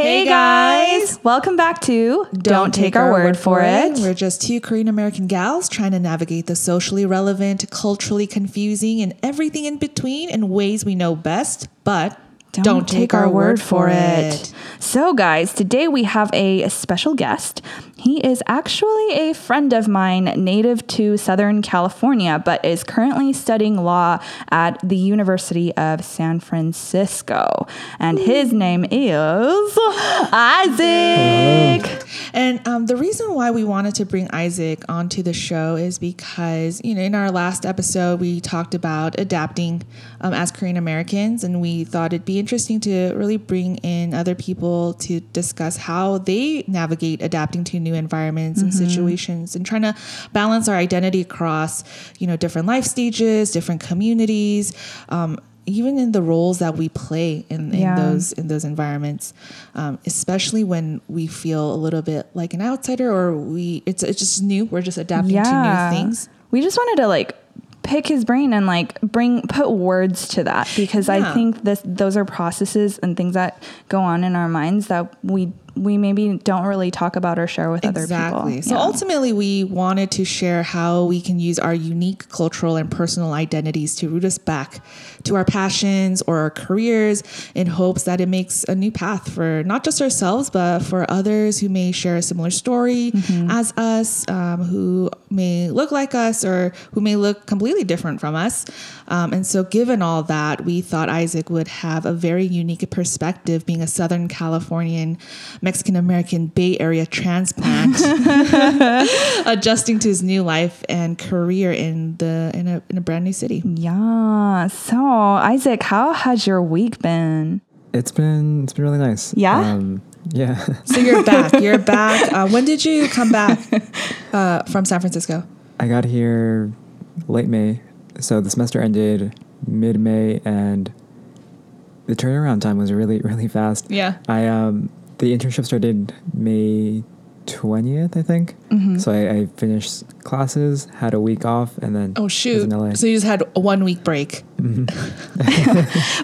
Hey guys, welcome back to Don't, Take, Our, Word, for it. We're just two Korean American gals trying to navigate the socially relevant, culturally confusing, and everything in between in ways we know best, but don't, take, our, word for it. So, guys, today we have a special guest. He is actually a friend of mine, native to Southern California, but is currently studying law at the University of San Francisco. And his name is Isaac. And um, the reason why we wanted to bring Isaac onto the show is because, you know, in our last episode, we talked about adapting um, as Korean Americans, and we thought it'd be interesting to really bring in other people to discuss how they navigate adapting to new environments and situations and trying to balance our identity across, you know, different life stages, different communities. Um, even in the roles that we play in, in Yeah. those in those environments, um, especially when we feel a little bit like an outsider or we it's it's just new. We're just adapting to new things. We just wanted to like pick his brain and like bring put words to that because I think this those are processes and things that go on in our minds that we we maybe don't really talk about or share with other people. Exactly. So Yeah. ultimately, we wanted to share how we can use our unique cultural and personal identities to root us back to our passions or our careers in hopes that it makes a new path for not just ourselves, but for others who may share a similar story Mm-hmm. as us, um, who may look like us or who may look completely different from us. Um, and so, given all that, we thought Isaac would have a very unique perspective being a Southern Californian Mexican American Bay Area transplant adjusting to his new life and career in the in a in a brand new city. Yeah. So, Isaac, how has your week been? It's been it's been really nice. Yeah? Um, yeah. So you're back. You're back. Uh, when did you come back uh, from San Francisco? I got here late May, so the semester ended mid May, and the turnaround time was really really fast. Yeah. I um the internship started May twentieth, I think. Mm-hmm. So I, I finished classes, had a week off, and then Oh I was shoot! in LA. So you just had a one week break.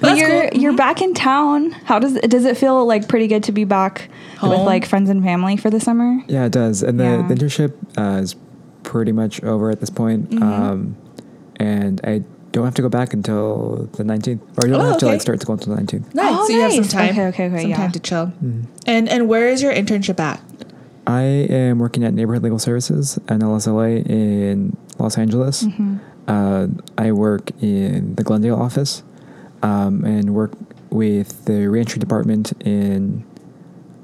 But you're cool. you're back in town. How does does it feel like pretty good to be back with like friends and family for the summer? yeah, it does. And the, Yeah. the internship uh, is pretty much over at this point. Mm-hmm. Um, and I don't have to go back until the nineteenth, or you don't Oh, have to okay. like start to go until the nineteenth. Nice. Oh, so you have some time. Okay, okay, okay, Some yeah. time to chill. Mm-hmm. And and where is your internship at? I am working at Neighborhood Legal Services, NLSLA, in Los Angeles. Mm-hmm. Uh, I work in the Glendale office um, and work with the reentry department in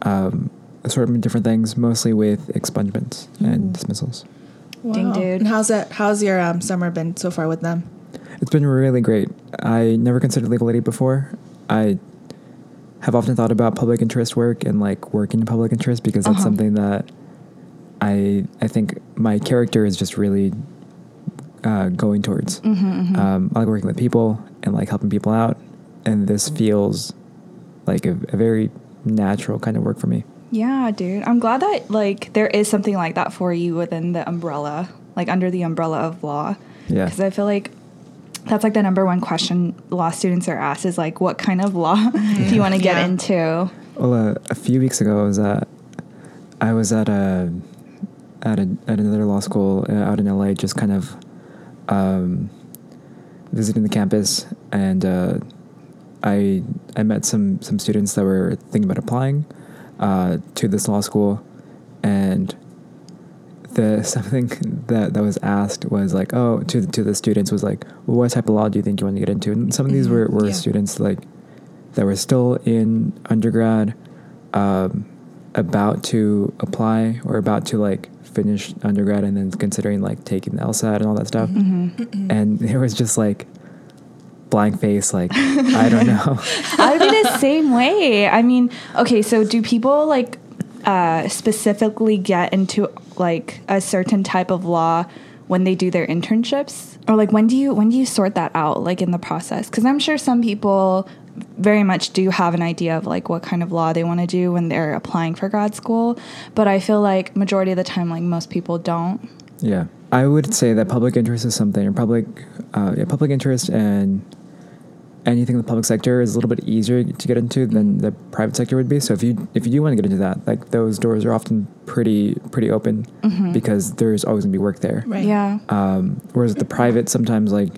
um, assortment of different things, mostly with expungements and dismissals. Ding, dude. And how's that? How's your um, summer been so far with them? It's been really great. I never considered legal aid before. I have often thought about public interest work and like working in public interest because that's Uh-huh. something that I I think my character is just really uh, going towards. Mm-hmm, Um, I like working with people and like helping people out, and this feels like a, a very natural kind of work for me. Yeah, dude. I'm glad that like there is something like that for you within the umbrella, like under the umbrella of law. Yeah. Because I feel like that's like the number one question law students are asked is like, what kind of law do you want to get Yeah. into? Well, uh, a few weeks ago, I was at I was at a at a, at another law school uh, out in LA, just kind of um, visiting the campus, and uh, I I met some some students that were thinking about applying uh, to this law school, and the something that that was asked was like, oh, to to the students was like, well, what type of law do you think you want to get into? And some of these were were yeah. students like that were still in undergrad, um, about to apply or about to like finish undergrad and then considering like taking the LSAT and all that stuff. And there was just like blank face, like I don't know. I would be the same way. I mean, okay, so do people like uh, specifically get into like a certain type of law when they do their internships, or like when do you when do you sort that out, like in the process? Because I'm sure some people very much do have an idea of like what kind of law they want to do when they're applying for grad school, but I feel like majority of the time, like most people don't. Yeah, I would say that public interest is something, or public, uh, yeah, public interest and anything in the public sector is a little bit easier to get into than the private sector would be. So if you if you do want to get into that, like those doors are often pretty pretty open because there's always gonna be work there. Right. Yeah. Um, whereas the private sometimes like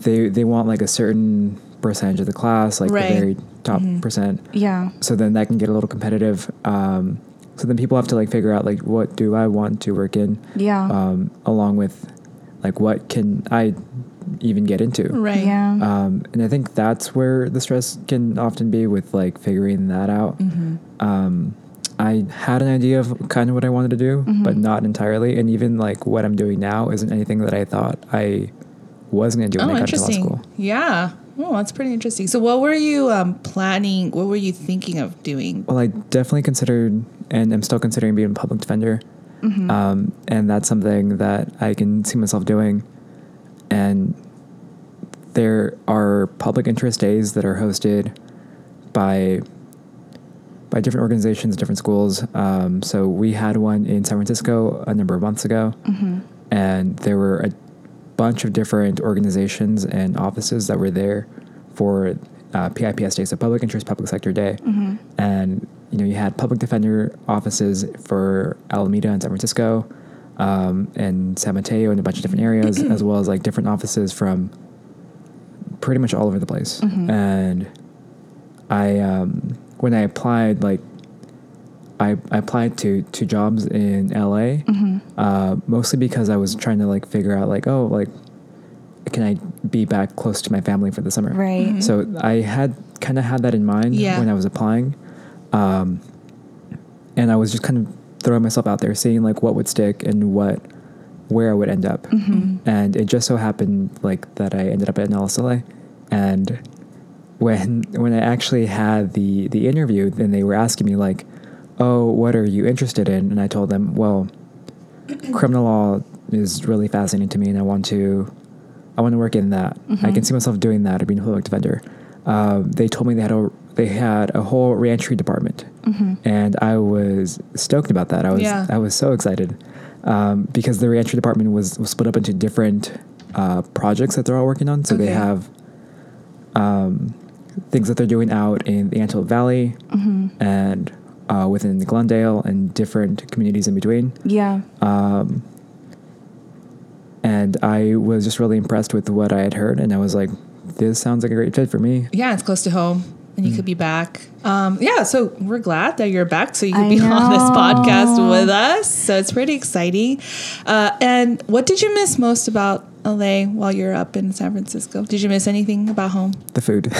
they they want like a certain percentage of the class, like Right. the very top percent. Yeah. So then that can get a little competitive. Um, so then people have to like figure out like what do I want to work in, Yeah. um, along with like what can I even get into. Right. Yeah. Um, and I think that's where the stress can often be with like figuring that out. Mm-hmm. Um, I had an idea of kind of what I wanted to do, but not entirely. And even like what I'm doing now isn't anything that I thought I was going to do when Oh, I got into law school. Yeah. Oh, that's pretty interesting. So, what were you um, planning? What were you thinking of doing? Well, I definitely considered, and I'm still considering being a public defender. Um, and that's something that I can see myself doing. And there are public interest days that are hosted by by different organizations, different schools. Um, so we had one in San Francisco a number of months ago, and there were a bunch of different organizations and offices that were there for uh, PIPS Day, so Public Interest Public Sector Day, and you know you had public defender offices for Alameda and San Francisco, um, and San Mateo and a bunch of different areas, as well as like different offices from pretty much all over the place. And I, um, when I applied, like I, I applied to to jobs in LA, uh, mostly because I was trying to like figure out like oh like can I be back close to my family for the summer? Right. So I had kind of had that in mind Yeah. when I was applying, um, and I was just kind of throwing myself out there, seeing like what would stick and what where I would end up. And it just so happened like that I ended up at NLSLA, and when when I actually had the the interview, then they were asking me like, "Oh, what are you interested in?" And I told them, "Well, criminal law is really fascinating to me, and I want to I want to work in that. I can see myself doing that or being a public defender." Uh, they told me they had a they had a whole reentry department, and I was stoked about that. I was Yeah. I was so excited um, because the reentry department was, was split up into different uh, projects that they're all working on. So they have um, things that they're doing out in the Antelope Valley and uh, within Glendale and different communities in between. Yeah. Um, and I was just really impressed with what I had heard, and I was like, "This sounds like a great fit for me." Yeah, it's close to home, and Mm. you could be back. Um, yeah, so we're glad that you're back, so you can I be on this podcast with us. So it's pretty exciting. Uh, and what did you miss most about LA while you're up in San Francisco? Did you miss anything about home? The food.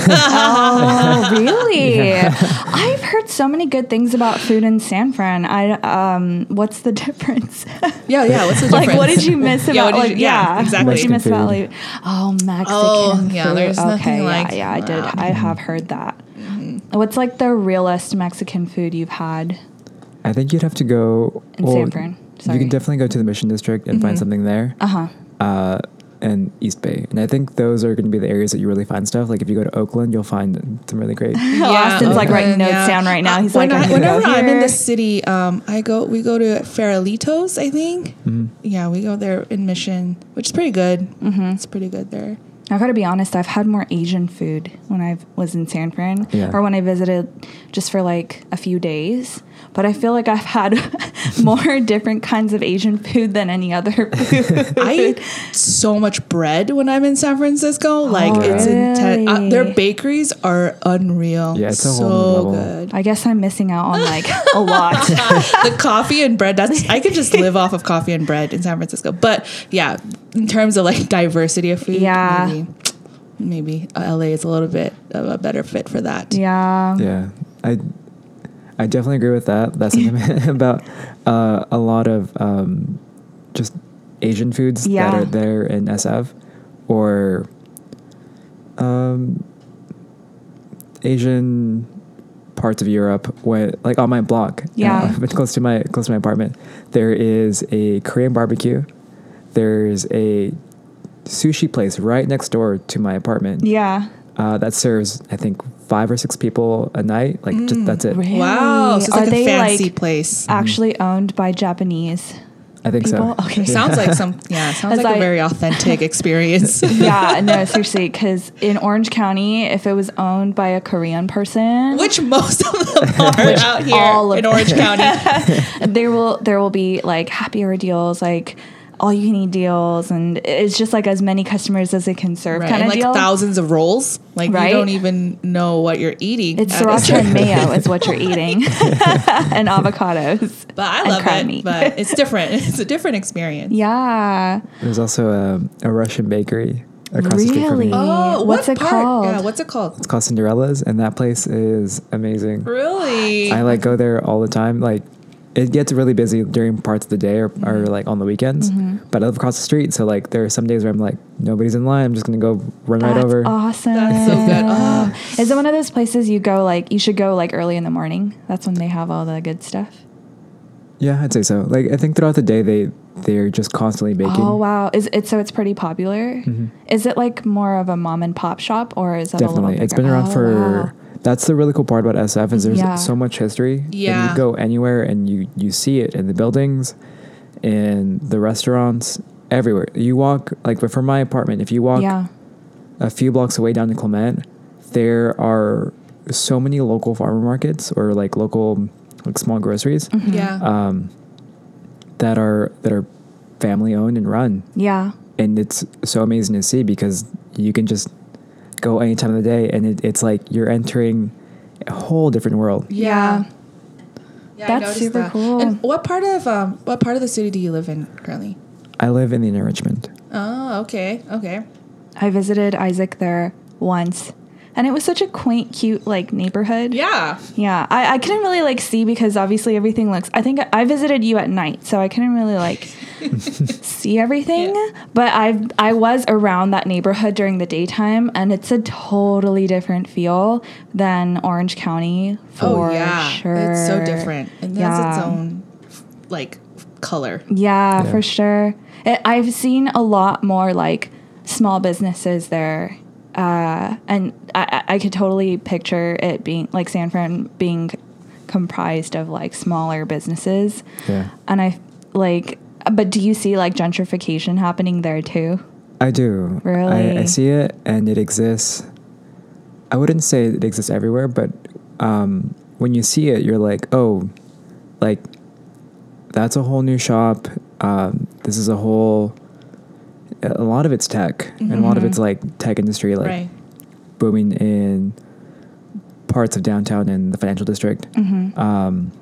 Oh, really? I've heard so many good things about food in San Fran. I um, what's the difference? Yeah, yeah. What's the difference? like, what did you miss Yeah, about? what did like, you- yeah, yeah, exactly. What did you miss about? food. Like, oh, Mexican Oh, yeah, food. there's nothing okay, like- yeah, yeah. I did. I have heard that. What's like the realest Mexican food you've had? I think you'd have to go In San Fran, You can definitely go to the Mission District and find something there. Uh huh. uh, and East Bay. And I think those are going to be the areas that you really find stuff. Like if you go to Oakland, you'll find some really great. Austin's like writing Oakland, notes down right now. He's when like, I- I'm whenever I'm in the city, um, I go. We go to Farolitos, I think. Mm-hmm. Yeah, we go there in Mission, which is pretty good. Mm-hmm. It's pretty good there. I gotta be honest, I've had more Asian food when I was in San Fran Yeah. or when I visited just for like a few days. But I feel like I've had more different kinds of Asian food than any other food. I eat so much bread when I'm in San Francisco. Like Oh, it's intense. Uh, their bakeries are unreal. Yeah, it's a so whole good. I guess I'm missing out on like a lot. the coffee and bread. That's I could just live off of coffee and bread in San Francisco. But yeah, in terms of like diversity of food, Yeah. maybe, maybe uh, LA is a little bit of a better fit for that. yeah. Yeah, I I definitely agree with that. That sentiment about uh, a lot of um, just Asian foods Yeah. that are there in SF or um, Asian parts of Europe. When like on my block, Yeah. uh, close to my close to my apartment, there is a Korean barbecue. There's a sushi place right next door to my apartment Yeah. uh, that serves I think five or six people a night. Like just mm, that's it. Really? Wow, so it's Are like a they fancy like place. Mm-hmm. actually owned by Japanese? I think people? so. Okay. Sounds like some. Yeah, sounds As like a I- very authentic experience. yeah, no, seriously, because in Orange County, if it was owned by a Korean person, Which most of them are out here all of in Orange County. there will there will be like happy hour deals, like all you can eat deals, and it's just like as many customers as it can serve Right, kind and of like deal. thousands of rolls. Like Right? you don't even know what you're eating. it's at a sriracha certain- and mayo is what you're eating, and avocados. But I love it. meat. But it's different. It's a different experience. Yeah, There's also a, a Russian bakery across the street from Really? me. Oh, What's what it part? called? Yeah, what's it called? It's called Cinderella's, and that place is amazing. Really? I like go there all the time. Like it gets really busy during parts of the day or, or Mm-hmm. like on the weekends. But I live across the street, so like there are some days where I'm like nobody's in line. I'm just gonna go run right over. awesome. That's so good. Oh. Is it one of those places you go like you should go like early in the morning? That's when they have all the good stuff. Yeah, I'd say so. Like I think throughout the day they they're just constantly baking. Oh wow! Is it so? It's pretty popular. Mm-hmm. Is it like more of a mom and pop shop, or is it a Definitely, little? it's been around Oh, for. wow. That's the really cool part about SF is there's Yeah. so much history. and Yeah. you go anywhere and you you see it in the buildings, in the restaurants, everywhere. You walk like, but from my apartment, if you walk Yeah. a few blocks away down to Clement, there are so many local farmer markets or like local like small groceries Mm-hmm. yeah. um, that are that are family owned and run, Yeah. and it's so amazing to see because you can just go any time of the day, and it, it's like you're entering a whole different world. yeah. Yeah, That's super that. cool. And what part of um what part of the city do you live in currently? I live in the inner Richmond. Oh, okay. Okay. I visited Isaac there once, and it was such a quaint, cute like neighborhood. Yeah. Yeah, I, I couldn't really like see because obviously everything looks. I think I visited you at night, so I couldn't really like see everything. Yeah. But I I was around that neighborhood during the daytime, and it's a totally different feel than Orange County oh, for oh yeah. sure. It's so different. And that's its own like color. Yeah, Yeah. for sure. It, I've seen a lot more like small businesses there. Uh, and I, I could totally picture it being like San Fran being comprised of like smaller businesses. Yeah, And I like, but do you see like gentrification happening there too? I do. I, I see it, and it exists. I wouldn't say it exists everywhere, but um, when you see it, you're like, oh, like that's a whole new shop. Um, this is a whole. A lot of it's tech, and a lot of it's like tech industry, like right. booming in parts of downtown and the financial district. Um,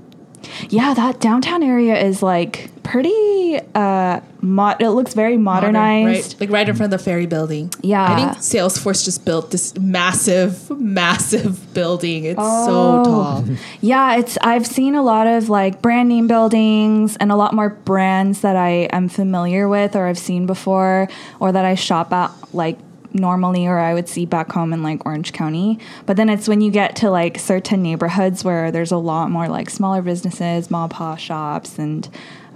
Yeah, that downtown area is like pretty. Uh, mo- it looks very Modern, modernized. right? Like right in front of the ferry building. Yeah. I think Salesforce just built this massive, massive building. It's Oh. so tall. Yeah, it's I've seen a lot of like brand name buildings and a lot more brands that I am familiar with or I've seen before or that I shop at like normally or I would see back home in like Orange County. But then it's when you get to like certain neighborhoods where there's a lot more like smaller businesses, mom pa shops and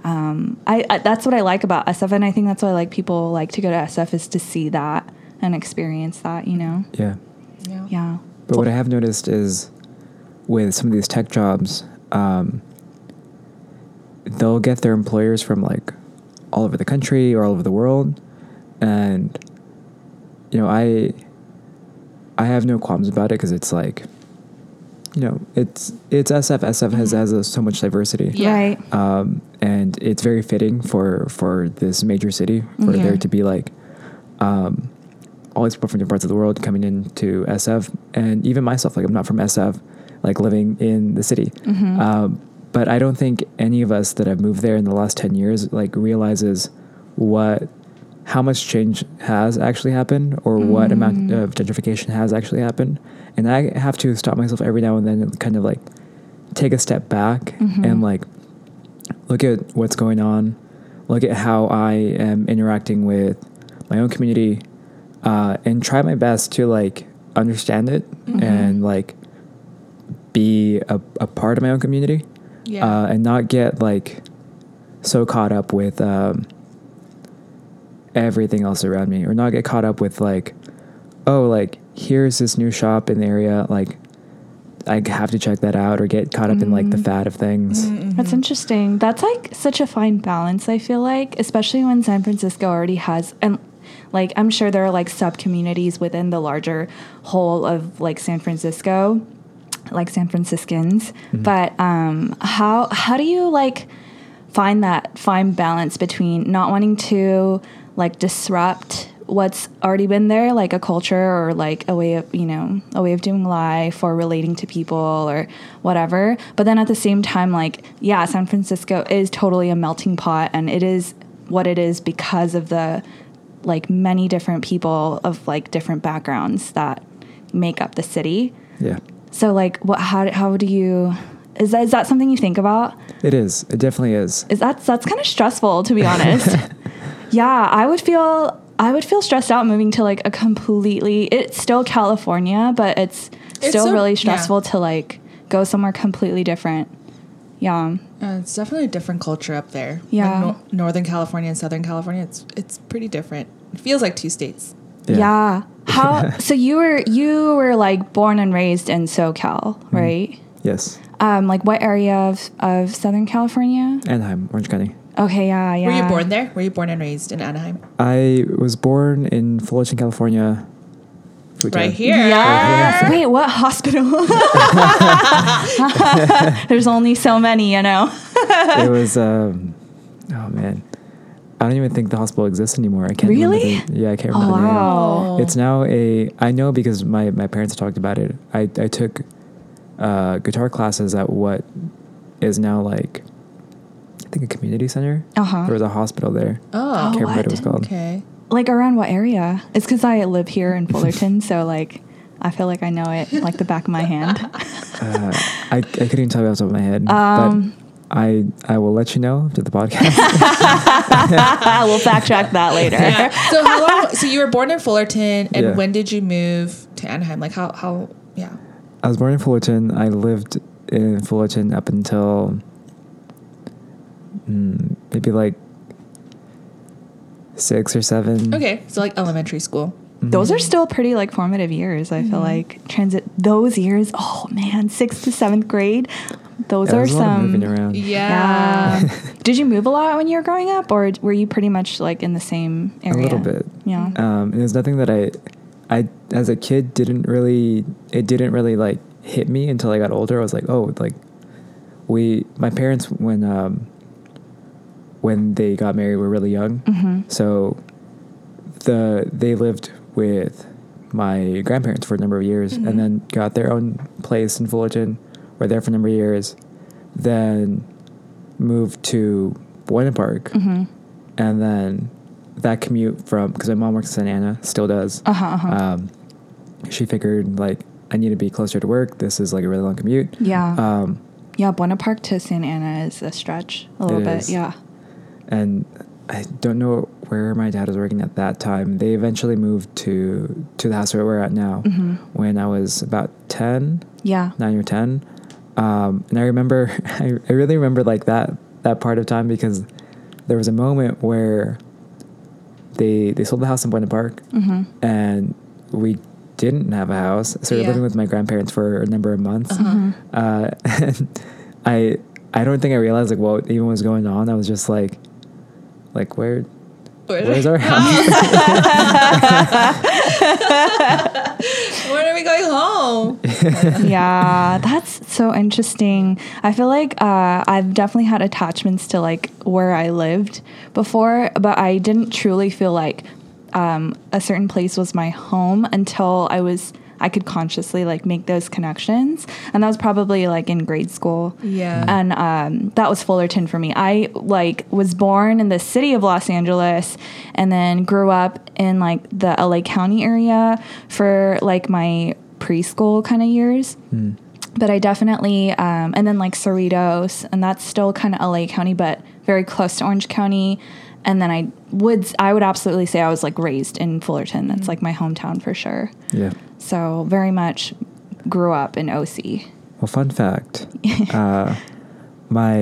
um, I, I that's what I like about SF and I think that's why like people like to go to SF is to see that and experience that, you know. yeah. Yeah. Yeah. But what I have noticed is with some of these tech jobs, um, they'll get their employers from like all over the country or all over the world, and you know, I I have no qualms about it because it's like, you know, it's it's SF. SF has has a, so much diversity, Yeah. Right. um, and it's very fitting for for this major city for Yeah. there to be like um, all these people from different parts of the world coming into SF, and even myself, like I'm not from SF, like living in the city. Mm-hmm. Um, but I don't think any of us that have moved there in the last ten years like realizes what how much change has actually happened or what amount Mm. of gentrification has actually happened. And I have to stop myself every now and then and kind of like take a step back Mm-hmm. and like look at what's going on, look at how I am interacting with my own community, uh, and try my best to like understand it Mm-hmm. and like be a, a part of my own community Yeah. uh, and not get like so caught up with um, everything else around me or not get caught up with like oh like here's this new shop in the area like I have to check that out or get caught up in like the mm-hmm. fad of things. Mm-hmm. That's interesting. That's like such a fine balance, I feel like, especially when San Francisco already has and like I'm sure there are like sub communities within the larger whole of like San Francisco, like San Franciscans. Mm-hmm. But um how how do you like find that fine balance between not wanting to like disrupt what's already been there like a culture or like a way of you know a way of doing life or relating to people or whatever but then at the same time like yeah san francisco is totally a melting pot and it is what it is because of the like many different people of like different backgrounds that make up the city Yeah. so like what how, how do you is that, is that something you think about It is. It definitely is. is that that's kind of stressful to be honest yeah i would feel i would feel stressed out moving to like a completely it's still california but it's It's still so- really yeah. stressful to like go somewhere completely different yeah Uh, it's definitely a different culture up there. Like Yeah. Northern California and Southern California, it's it's pretty different. It feels like two states. yeah, how so you were you were like born and raised in socal Mm-hmm. right Yes. um like what area of of southern california Anaheim, Orange County. Okay yeah yeah Were you born there? Were you born and raised in Anaheim? I was born in Fullerton, California. Right here. yeah. Wait, what hospital? There's only so many, you know. it was um oh man i don't even think the hospital exists anymore i can't Really? remember the, yeah i can't Oh remember the name. wow. it's now a i know because my my parents talked about it i i took uh guitar classes at what is now like i think a community center Uh-huh. there was a hospital there Oh, I can't remember what it was called okay. Like around what area? It's because I live here in Fullerton, so like I feel like I know it like the back of my hand. uh, I, I couldn't even tell you off the top of my head Um, but i i will let you know after the podcast we'll fact check that later. Yeah. So how long? So you were born in Fullerton, and Yeah. when did you move to Anaheim? Like how how? Yeah. I was born in Fullerton. I lived in Fullerton up until maybe like six or seven. Okay. So like elementary school. Those are still pretty like formative years. I feel like transit those years. Oh man, sixth to seventh grade. Those Yeah, are there's a lot of some. moving around. Yeah. Yeah. Did you move a lot when you were growing up, or were you pretty much like in the same area? A little bit. Yeah. Um, and there's nothing that I, I as a kid didn't really. It didn't really like hit me until I got older. I was like, oh, like we, my parents when um, when they got married were really young. hmm So the they lived with my grandparents for a number of years Mhm. and then got their own place in Fullerton, were there for a number of years, then moved to Buena Park hmm and then that commute from because my mom works in Santa Ana, still does. Uh huh. Uh-huh. Um, she figured like I need to be closer to work. This is like a really long commute. yeah. Um, yeah. Buena Park to Santa Ana is a stretch. A little bit. is. Yeah. And I don't know where my dad was working at that time. They eventually moved to to the house where we're at now. hmm When I was about ten, Yeah. nine or ten, um, and I remember, I, I really remember like that that part of time because there was a moment where they they sold the house in Buena Park, hmm and we didn't have a house, so we were living with my grandparents for a number of months. Uh-huh. Uh, and I I don't think I realized like what even was going on. I was just like, like where where's our house? when are we going home? yeah, that's so interesting. I feel like uh, I've definitely had attachments to like where I lived before, but I didn't truly feel like um, a certain place was my home until I was I could consciously like make those connections, and that was probably like in grade school. Yeah. and um, that was Fullerton for me. I like was born in the city of Los Angeles, and then grew up in like the LA County area for like my preschool kind of years. Hmm. But I definitely, um, and then like Cerritos, and that's still kind of LA County, but very close to Orange County. And then I would, I would absolutely say I was like raised in Fullerton. That's like my hometown for sure. yeah. So very much grew up in OC. Well, fun fact. uh, my,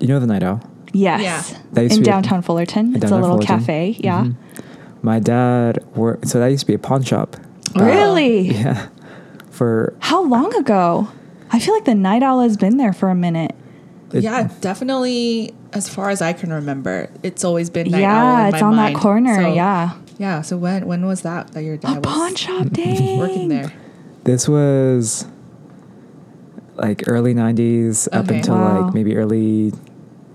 you know the Night Owl. Yes. Yeah. That used to In be a- downtown Fullerton. in it's a little Fullerton. cafe. Yeah. Mhm. My dad worked, so that used to be a pawn shop. Uh, Really? Yeah. for How long ago? I feel like the night owl has been there for a minute. It- yeah, definitely. As far as I can remember, it's always been night owl yeah, it's on mind. that corner. So- yeah. Yeah. So when when was that that your A dad pawn was shop day. working there? this was like early 90s up Okay. until Wow. like maybe early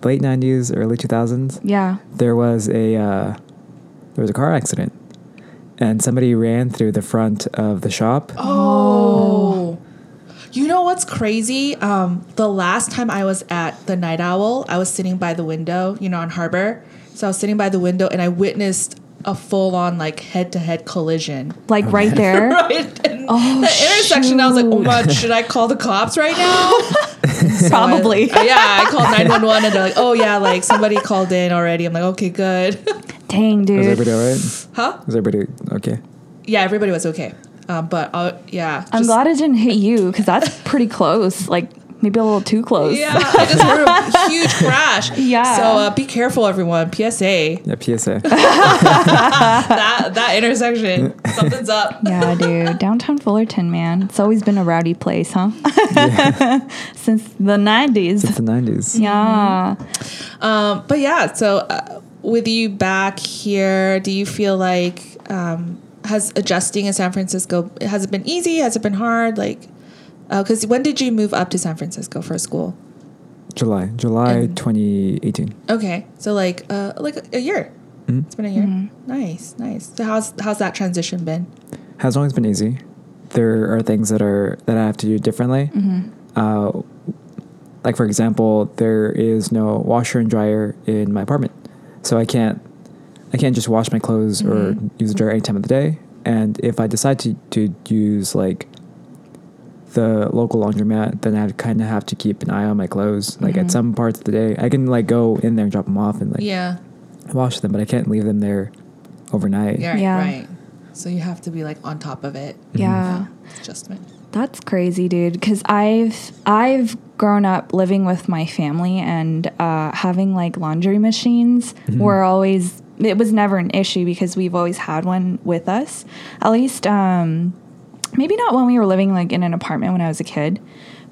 late 90s early 2000s Yeah. there was a uh, there was a car accident and somebody ran through the front of the shop Oh. You know what's crazy? Um, the last time I was at the Night Owl, I was sitting by the window, you know, on Harbor. So I was sitting by the window and I witnessed a full on like head to head collision. Like right there. Right? In Oh, the intersection, I was like, oh shoot. my, should I call the cops right now? So Probably. I- yeah, I called 911 and they're like, oh yeah, like somebody called in already. I'm like, okay, good. Dang, was dude. everybody all right huh? Is everybody okay Yeah, everybody was okay. Um, but uh, yeah. I'm just- glad it didn't hit you because that's pretty close. Like maybe a little too close. Yeah, I just heard a huge crash. Yeah. So uh, be careful, everyone. PSA. yeah psa That that intersection, something's up. Yeah, dude. Downtown Fullerton, man. It's always been a rowdy place, huh? Since the 90s. it's the 90s Yeah. Um, but yeah, so uh, with you back here, do you feel like um, has adjusting in San Francisco has it been easy? Has it been hard? Like, because when did you move up to San Francisco for school? july july And- 2018 Okay, so like uh, like a year. Mhm. It's been a year. Nice, nice. So how's how's that transition been? has always been easy there are things that are that i have to do differently uh, like for example there is no washer and dryer in my apartment so i can't i can't just wash my clothes or use the dryer any time of the day and if i decide to, to use like the local laundromat then i kind of have to keep an eye on my clothes like at some parts of the day i can like go in there and drop them off and like Yeah. wash them but i can't leave them there overnight Yeah, right, Yeah. right. So you have to be like on top of it. Yeah. Adjustment. That's crazy, dude. Because I've I've grown up living with my family and uh, having like laundry machines were always it was never an issue because we've always had one with us. At least, um, maybe not when we were living like in an apartment when I was a kid,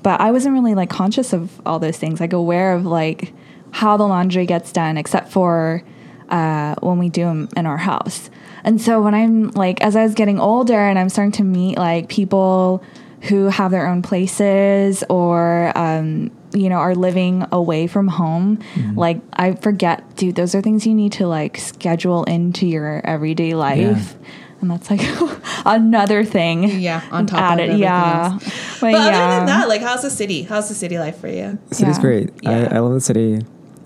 but I wasn't really like conscious of all those things. Like aware of like how the laundry gets done, except for uh, when we do them in our house. And so when I'm like, as I was getting older and I'm starting to meet like people who have their own places or, um, you know, are living away from home, like I forget, dude, those are things you need to like schedule into your everyday life. And that's like another thing. Yeah, on top of added. everything Yeah. else. But, But other than that, like, how's the city? How's the city life for you? The city's Yeah. great. Yeah. I, I love the city.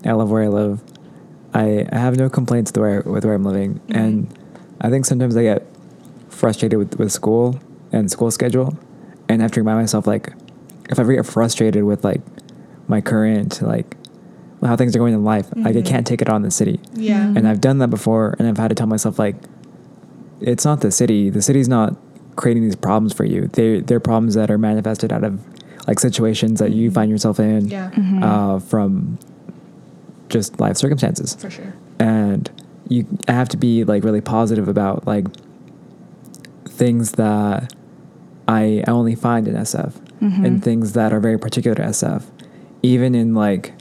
I love where I live. I, I have no complaints with where, with where I'm living. Mm-hmm. And I think sometimes I get frustrated with, with school and school schedule. And I have to remind myself, like, if I ever get frustrated with, like, my current, like, how things are going in life, like, I Mm-hmm. can't take it on the city. Yeah. And I've done that before. And I've had to tell myself, like, it's not the city. The city's not creating these problems for you. They, they're problems that are manifested out of, like, situations that you find yourself in Mm-hmm. Uh, from just life circumstances. for sure. And you have to be like really positive about like things that I I only find in SF and things that are very particular to SF. Even in like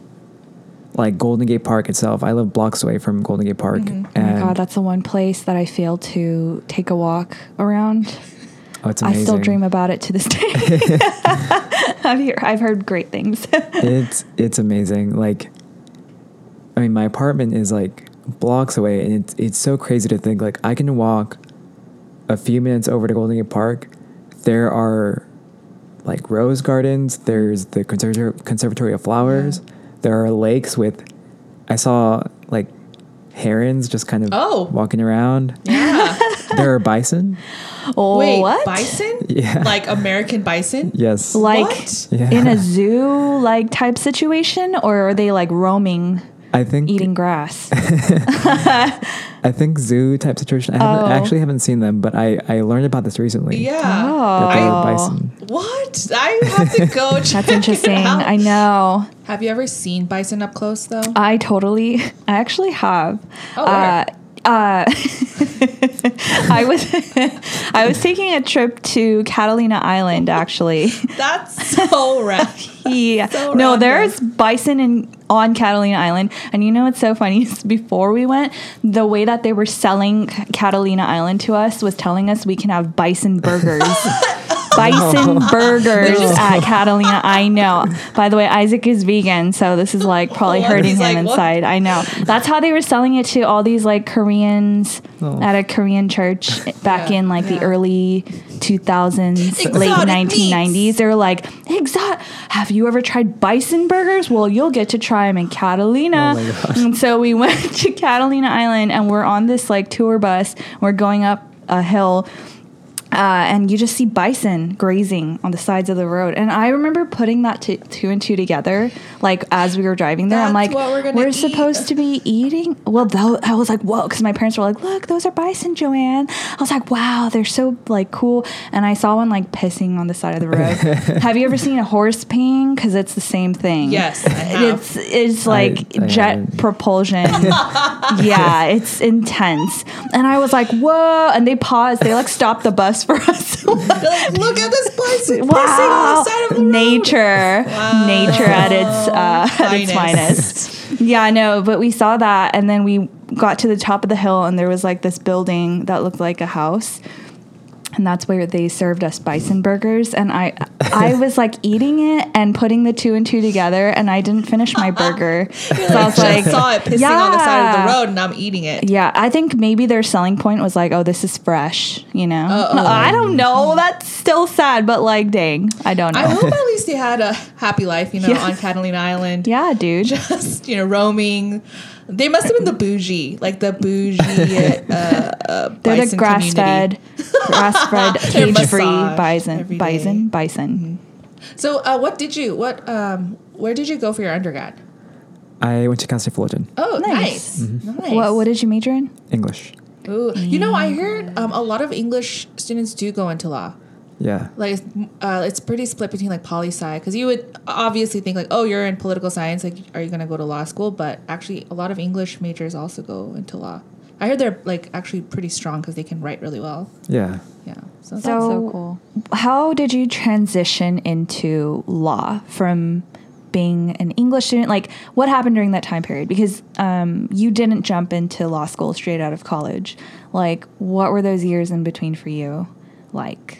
like Golden Gate Park itself. I live blocks away from Golden Gate Park. Mm-hmm. Oh my And god, that's the one place that I fail to take a walk around. oh, it's amazing. I still dream about it to this day. I've, hear, I've heard great things. it's it's amazing. Like, I mean, my apartment is like blocks away, and it's it's so crazy to think like I can walk a few minutes over to Golden Gate Park. There are like rose gardens. There's the conservatory conservatory of flowers. There are lakes with. I saw like herons just kind of Oh. walking around. Yeah. there are bison. oh, Wait, what? bison? Yeah. Like American bison? Yes. Like What? Yeah. in a zoo like type situation, or are they like roaming, I think eating grass? I think zoo type situation. I haven't, Oh. I actually haven't seen them, but I, I learned about this recently. Yeah. That there Oh. are bison. What? I have to go check That's interesting. It out. I know. Have you ever seen bison up close though? I totally, I actually have. Oh, where? uh, uh, I was I was taking a trip to Catalina Island actually. That's so rad. Yeah. So no, there's bison in on Catalina Island, and you know what's so funny? is Before we went, the way that they were selling Catalina Island to us was telling us we can have bison burgers. Bison burgers at Catalina. I know. By the way, Isaac is vegan, so this is like probably hurting him like, what? inside. I know. That's how they were selling it to all these like Koreans Oh. at a Korean church back Yeah, in like the early 2000s, late 1990s. meats. They were like, "Exot, have you ever tried bison burgers? Well, you'll get to try them in Catalina." Oh and so we went to Catalina Island, and we're on this like tour bus. We're going up a hill. Uh, and you just see bison grazing on the sides of the road. And I remember putting that t- two and two together, like as we were driving there. I'm like, we're gonna eat." supposed to be eating. Well, tho- I was like, whoa, because my parents were like, look, those are bison, Joanne. I was like, wow, they're so like cool. And I saw one like pissing on the side of the road. have you ever seen a horse peeing? Because it's the same thing. Yes, I have. It's it's like I jet haven't. propulsion. yeah, it's intense. And I was like, whoa! And they paused. They like stopped the bus for us. Like, look at this on wow, the side of the road. nature, nature at its uh, at its Finest. finest. Yeah, no, but we saw that, and then we got to the top of the hill, and there was like this building that looked like a house. And that's where they served us bison burgers, and I, I was like eating it and putting the two and two together, and I didn't finish my burger. So I was Just like, saw it pissing on the side of the road, and I'm eating it. Yeah, I think maybe their selling point was like, oh, this is fresh, you know? Uh-oh. I don't know. That's still sad, but like, dang, I don't know. I hope at least they had a happy life, you know, Yeah. on Catalina Island. yeah, dude. Just, you know, roaming. They must have been the bougie, like the bougie uh, uh, They're the grass fed, grass fed, cage free massaged bison, bison, day. bison. So, uh, what did you? What? Um, where did you go for your undergrad? I went to Cal State Fullerton, Oh, Nice. nice, nice. What, what did you major in? English. Ooh. You know, I heard um, a lot of English students do go into law. Yeah. Like, it's, uh, it's pretty split between like poli sci because you would obviously think like, oh, you're in political science, like, are you going to go to law school? But actually, a lot of English majors also go into law. I heard they're like actually pretty strong because they can write really well. Yeah. Yeah. So, So- that's so cool. How did you transition into law from being an English student? Like, what happened during that time period? Because um, you didn't jump into law school straight out of college. Like, what were those years in between for you? Like,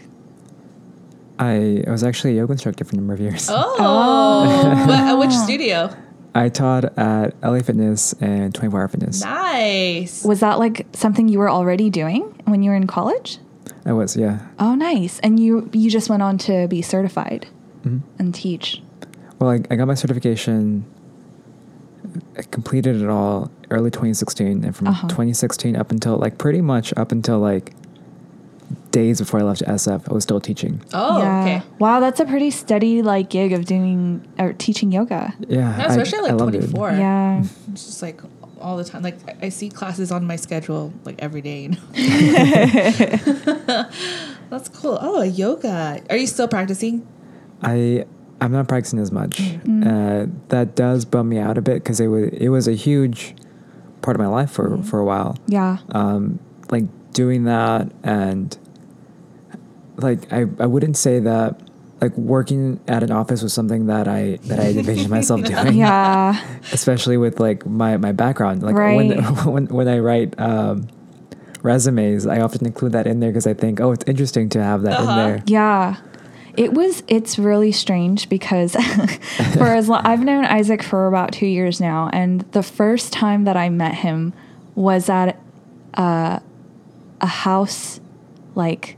I, I was actually a yoga instructor for a number of years. Oh, What- uh, which studio? I taught at LA Fitness and 24 Hour Fitness. Nice. was that like something you were already doing when you were in college? I was, yeah. Oh, nice. And you you just went on to be certified Mhm. and teach. Well, I, I got my certification, I completed it all early 2016. And from Uh-huh. 2016 up until, like, pretty much up until, like, days before I left SF, I was still teaching. Oh, okay. Wow, that's a pretty steady like gig of doing or teaching yoga. Yeah. Yeah, I- especially I at like loved it. 24. Yeah. It's just like all the time. Like I I see classes on my schedule like every day. You know? That's cool. Oh, yoga. Are you still practicing? I I'm not practicing as much. Mm. Uh, that does bum me out a bit because it was it was a huge part of my life for Mm-hmm. for a while. Yeah. Um, like doing that and like I I wouldn't say that like working at an office was something that I that I envisioned myself doing. Yeah. Especially with like my my background. Like when Right. when when I write. Um, resumes i often include that in there because i think oh it's interesting to have that Uh-huh. in there Yeah. It was it's really strange because for as long I've known Isaac for about 2 years now and the first time that I met him was at uh, a house like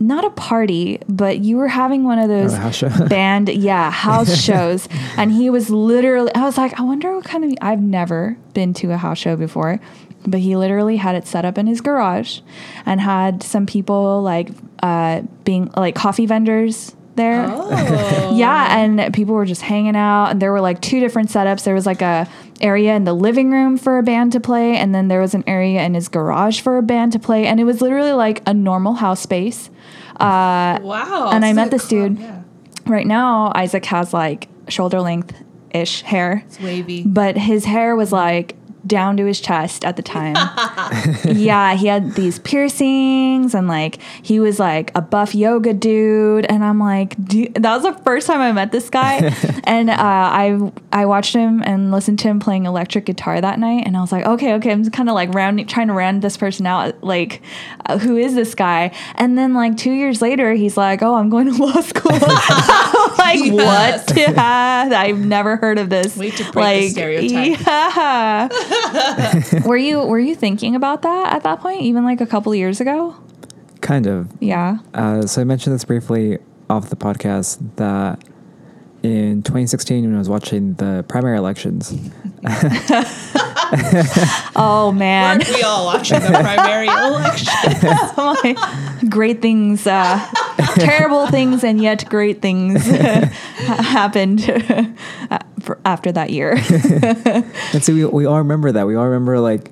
not a party, but you were having one of those Oh, a house show? band, yeah, house shows. And he was literally, I was like, I wonder what kind of, I've never been to a house show before, but he literally had it set up in his garage and had some people like uh, being like coffee vendors there. Oh. Yeah, and people were just hanging out, and there were like two different setups. There was like a area in the living room for a band to play, and then there was an area in his garage for a band to play, and it was literally like a normal house space. Uh, Wow. And I met this dude. Yeah. right now, Isaac has like shoulder length ish hair, It's wavy. but his hair was like down to his chest at the time. yeah, he had these piercings and like he was like a buff yoga dude, and I'm like, that was the first time I met this guy, and uh, I I watched him and listened to him playing electric guitar that night, and I was like, okay, okay, I'm kind of like rounding, trying to round this person out, like, uh, who is this guy? And then like two years later, he's like, oh, I'm going to law school. I'm like Yes. what? Yeah, I've never heard of this. Way to break the stereotype. Yeah. were you were you thinking about that at that point, even like a couple of years ago? Kind of. Yeah. Uh, so I mentioned this briefly off the podcast that in 2016, when I was watching the primary elections, Oh man. Aren't we all watching the primary election? My- great things, uh, terrible things, and yet great things happened after that year. and so we, we all remember that. We all remember like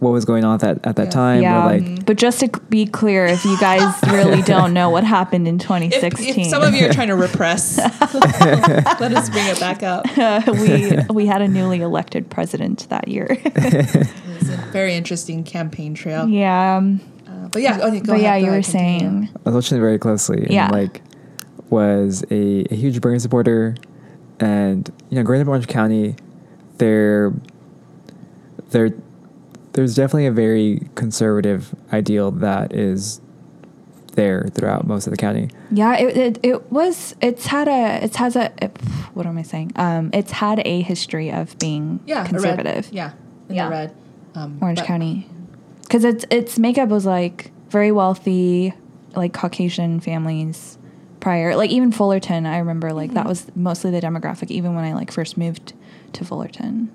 what was going on at that at that Yeah. time. yeah, like, but just to be clear, if you guys really don't know what happened in 2016, if some of you are trying to repress, let us bring it back up. we we had a newly elected president that year. It's a very interesting campaign trail. yeah, Uh, but yeah, okay, go but ahead, yeah, go you were ahead, continue. saying I was watching it very closely. And Yeah. like was a, a huge Bernie supporter, and you know, growing up in Orange County, there, there, there's definitely a very conservative ideal that is there throughout most of the county. Yeah, it, it, it was. It's had a. It's has a. It, what am I saying? Um, it's had a history of being Yeah, a red- conservative. yeah, in Yeah. the red. Um, Orange but- County, because its its makeup was like very wealthy, like Caucasian families. Prior, like even Fullerton, I remember like Mm-hmm. that was mostly the demographic. Even when I like first moved to Fullerton,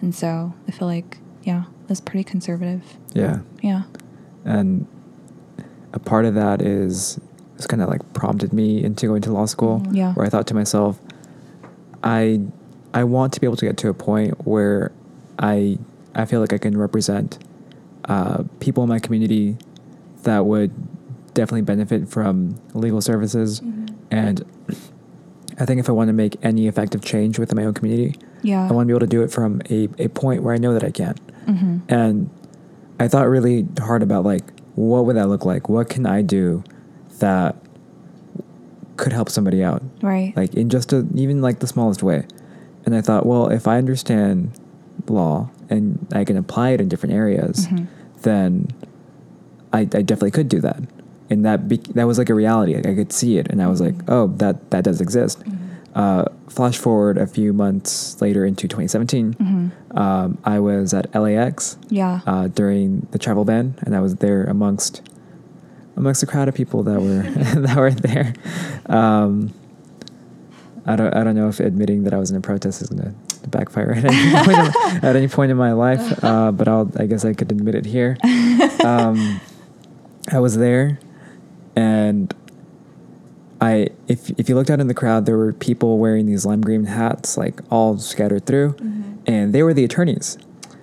and so I feel like yeah, was pretty conservative. Yeah, Yeah. and a part of that is it's kind of like prompted me into going to law school. Mhm. Yeah. where I thought to myself, I I want to be able to get to a point where I I feel like I can represent uh, people in my community that would definitely benefit from legal services, and I think if I want to make any effective change within my own community, Yeah. I want to be able to do it from a, a point where I know that I can. hmm And I thought really hard about like what would that look like? What can I do that could help somebody out? Right. Like in just a, even like the smallest way. And I thought, well, if I understand law and I can apply it in different areas, Mhm. then I, I definitely could do that. And that be, that was like a reality. I could see it, and I was like, oh, that that does exist. Uh, flash forward a few months later into 2017, Mhm. um, I was at LAX Yeah. uh, during the travel ban, and I was there amongst amongst a crowd of people that were that were there. Um, I don't I don't know if admitting that I was in a protest is going to backfire at any point in, at any point in my life, uh, but I'll I guess I could admit it here. Um, I was there, and I if if you looked out in the crowd, there were people wearing these lime green hats, like all scattered through, and they were the attorneys.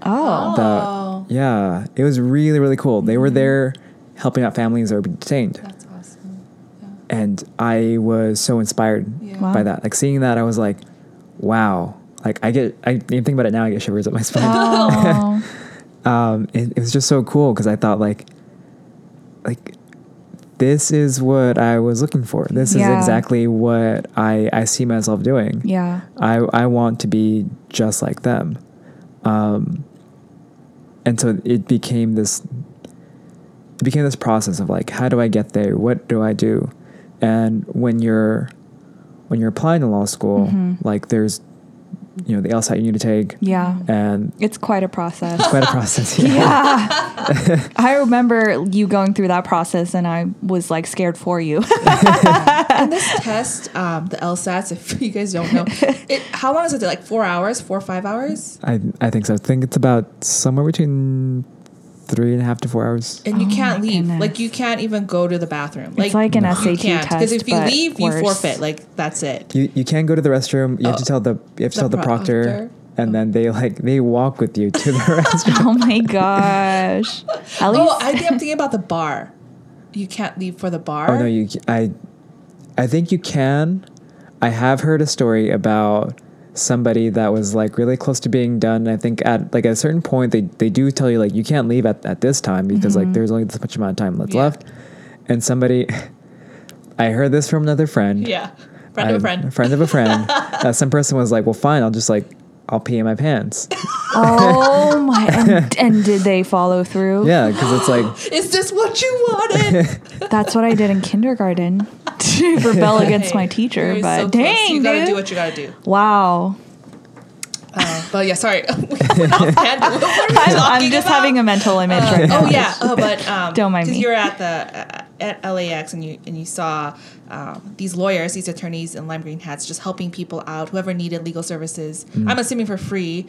oh. The, yeah, it was really really cool. They were there helping out families that were detained, That's awesome. Yeah. and I was so inspired Yeah. Wow. by that. Like seeing that, I was like, wow. Like I get, I even think about it now. I get shivers up my spine. Oh. um, it, it was just so cool because I thought like, like this is what I was looking for. This Yeah. is exactly what I I see myself doing. yeah. I I want to be just like them. Um, and so it became this it became this process of like how do I get there? What do I do? And when you're when you're applying to law school, Mhm. like there's you know the LSAT you need to take Yeah. and It's quite a process. it's quite a process. Yeah. yeah. I remember you going through that process and I was like scared for you. and this test, um, the LSATs, if you guys don't know, it how long is it? Like four hours, four or five hours, I I think so. I think it's about somewhere between three and a half to four hours. and you Oh can't leave. goodness. Like you can't even go to the bathroom. It's like an you SAT can't, test, if you but leave, you forfeit. Like that's it. You you can't go to the restroom. You have to Oh, tell the you have to the tell the proctor, proctor? and then they like they walk with you to the restroom. oh my gosh. At least Oh, I think I'm thinking about the bar. You can't leave for the bar. Oh no, you I I think you can. I have heard a story about somebody that was like really close to being done. I think at like at a certain point they they do tell you like you can't leave at, at this time because like mm-hmm. there's only this much amount of time left Yeah. left. And somebody I heard this from another friend. Yeah. Friend of a I- friend. friend of a friend. that uh, some person was like, Well fine, I'll just like I'll pee in my pants. Oh my! And, and did they follow through? Yeah, because it's like Is this what you wanted? That's what I did in kindergarten to rebel against my teacher. you're But so close. dang, you gotta dude. do what you gotta do. wow. Uh, but yeah, sorry. We went off tangent. What were we I'm, I'm just about? having a mental image right now. Oh yeah, oh, but um, Don't mind 'cause me. You're at the uh, at LAX and you and you saw um, these lawyers, these attorneys in lime green hats, just helping people out, whoever needed legal services. Mm. I'm assuming for free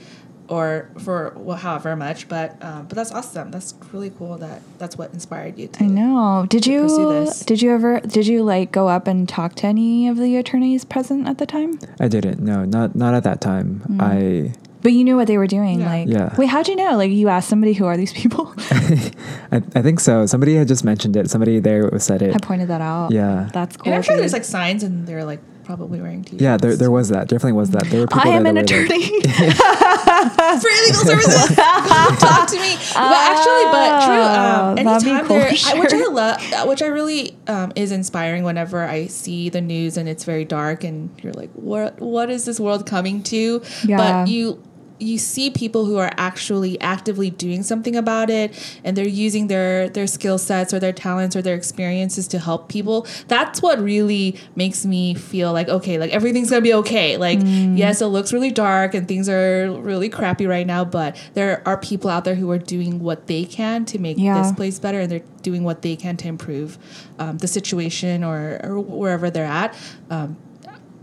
or for well, however much, but um, but that's awesome. That's really cool. That that's what inspired you to. I know. Did you pursue this. did you ever did you like go up and talk to any of the attorneys present at the time? I didn't. No, not not at that time. I But you knew what they were doing. Yeah. Like, Yeah. wait, how'd you know? Like, you asked somebody, who are these people? I, I think so. Somebody had just mentioned it. Somebody there said it. I pointed that out. Yeah. that's cool. And I'm sure there's like signs and they're like probably wearing t-shirts. Yeah, there, there was that. Definitely was that. There were people I am there an that were, like- attorney. free legal services. Come talk to me. But actually, but true. Um, Oh, anytime cool, there, I, which I love, which I really um, is inspiring. Whenever I see the news and it's very dark, and you're like, what What is this world coming to? Yeah. But you you see people who are actually actively doing something about it and they're using their their skill sets or their talents or their experiences to help people that's what really makes me feel like okay like everything's gonna be okay like Mm. yes it looks really dark and things are really crappy right now but there are people out there who are doing what they can to make Yeah. this place better and they're doing what they can to improve um, the situation or, or wherever they're at um,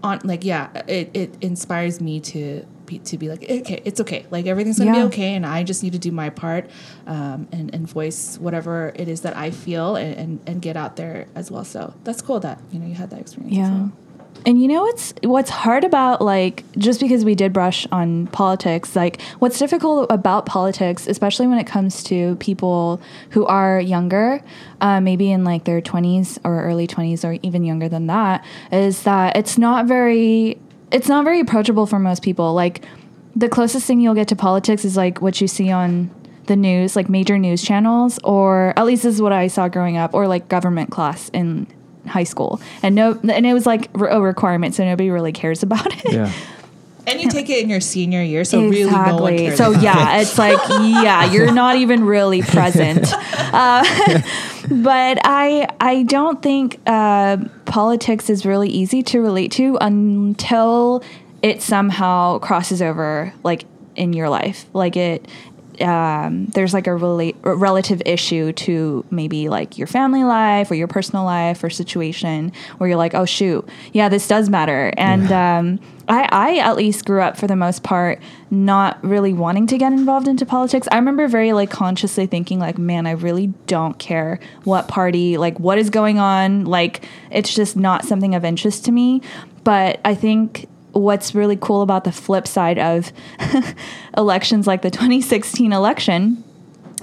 on like yeah it, it inspires me to be to be like okay it's okay like everything's gonna Yeah. be okay and i just need to do my part um, and, and voice whatever it is that i feel and, and, and get out there as well so that's cool that you know you had that experience Yeah. And you know what's what's hard about like just because we did brush on politics, like what's difficult about politics, especially when it comes to people who are younger, uh, maybe in like their twenties or early twenties or even younger than that, is that it's not very it's not very approachable for most people. Like the closest thing you'll get to politics is like what you see on the news, like major news channels, or at least this is what I saw growing up, or like government class in high school. And no, and it was like a requirement, so nobody really cares about it. Yeah. And you take it in your senior year so really no one cares So yeah, it's like yeah, you're not even really present. Uh, but I I don't think uh, politics is really easy to relate to until it somehow crosses over like in your life, like it. Um, there's like a a relative issue to maybe like your family life or your personal life or situation where you're like, oh shoot, yeah, this does matter. And um, I, I at least grew up for the most part not really wanting to get involved into politics. I remember very like consciously thinking like, man, I really don't care what party, like what is going on. Like it's just not something of interest to me. But I think what's really cool about the flip side of elections like the 2016 election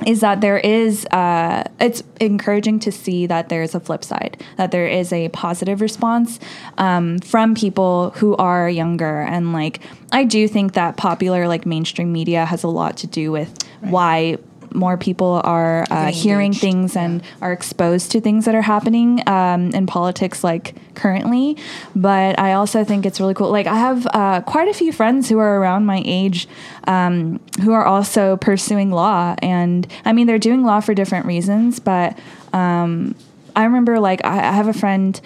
is that there is uh, it's encouraging to see that there's a flip side that there is a positive response um, from people who are younger. And like i do think that popular like mainstream media has a lot to do with why more people are uh, hearing engaged, things and are exposed to things that are happening um, in politics like currently. But i also think it's really cool. Like i have uh, quite a few friends who are around my age um, who are also pursuing law. And i mean they're doing law for different reasons but um, i remember like i, I have a friend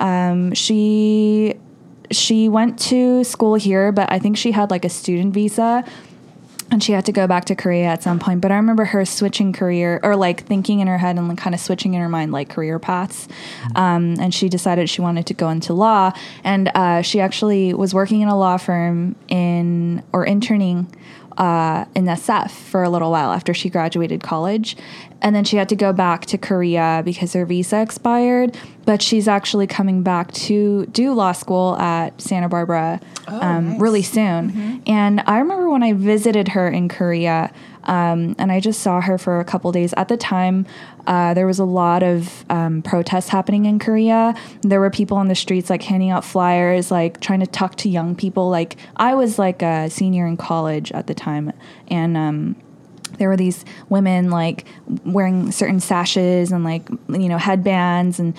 um, she she went to school here but i think she had like a student visa and she had to go back to Korea at some point. But I remember her switching career or like thinking in her head and like kind of switching in her mind like career paths. Um, and she decided she wanted to go into law. And uh, she actually was working in a law firm in or interning uh, in SF for a little while after she graduated college. And then she had to go back to Korea because her visa expired. But she's actually coming back to do law school at Santa Barbara um, nice. really soon. And I remember when I visited her in Korea, Um, and I just saw her for a couple days. At the time, uh, there was a lot of um, protests happening in Korea. There were people on the streets like handing out flyers, like trying to talk to young people. Like I was like a senior in college at the time, and um, there were these women like wearing certain sashes and like you know headbands and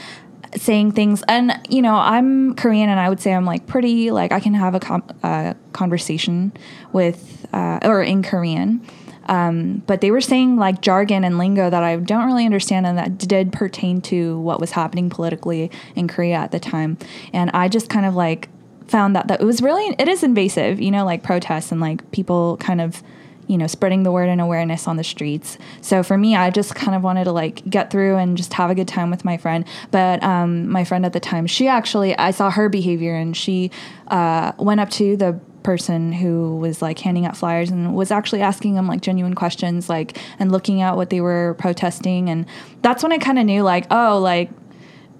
saying things and you know i'm korean and i would say i'm like pretty like i can have a com- uh, conversation with uh, or in korean um, but they were saying like jargon and lingo that i don't really understand and that did pertain to what was happening politically in korea at the time and i just kind of like found that that it was really it is invasive you know like protests and like people kind of you know, spreading the word and awareness on the streets. So for me, I just kind of wanted to like get through and just have a good time with my friend. But um, my friend at the time, she actually, I saw her behavior and she uh, went up to the person who was like handing out flyers and was actually asking them like genuine questions, like, and looking at what they were protesting. And that's when I kind of knew, like, oh, like,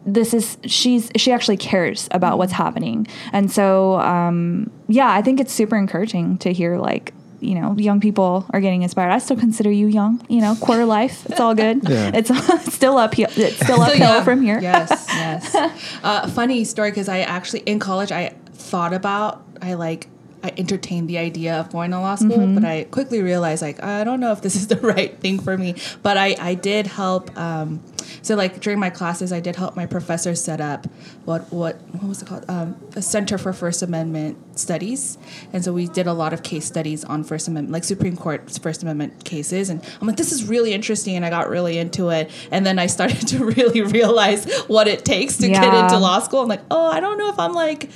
this is she's she actually cares about what's happening and so um, yeah i think it's super encouraging to hear like you know, young people are getting inspired. I still consider you young. You know, quarter life. It's all good. Yeah. It's still up. It's still uphill yeah. from here. Yes, yes. uh, funny story because I actually in college I thought about I like I entertained the idea of going to law school, Mm-hmm. but I quickly realized like I don't know if this is the right thing for me. But I I did help. Um, so like during my classes, I did help my professor set up what what what was it called? Um, a Center for First Amendment Studies, and so we did a lot of case studies on First Amendment, like Supreme Court's First Amendment cases. And I'm like, this is really interesting, and I got really into it. And then I started to really realize what it takes to get into law school. I'm like, oh, I don't know if I'm like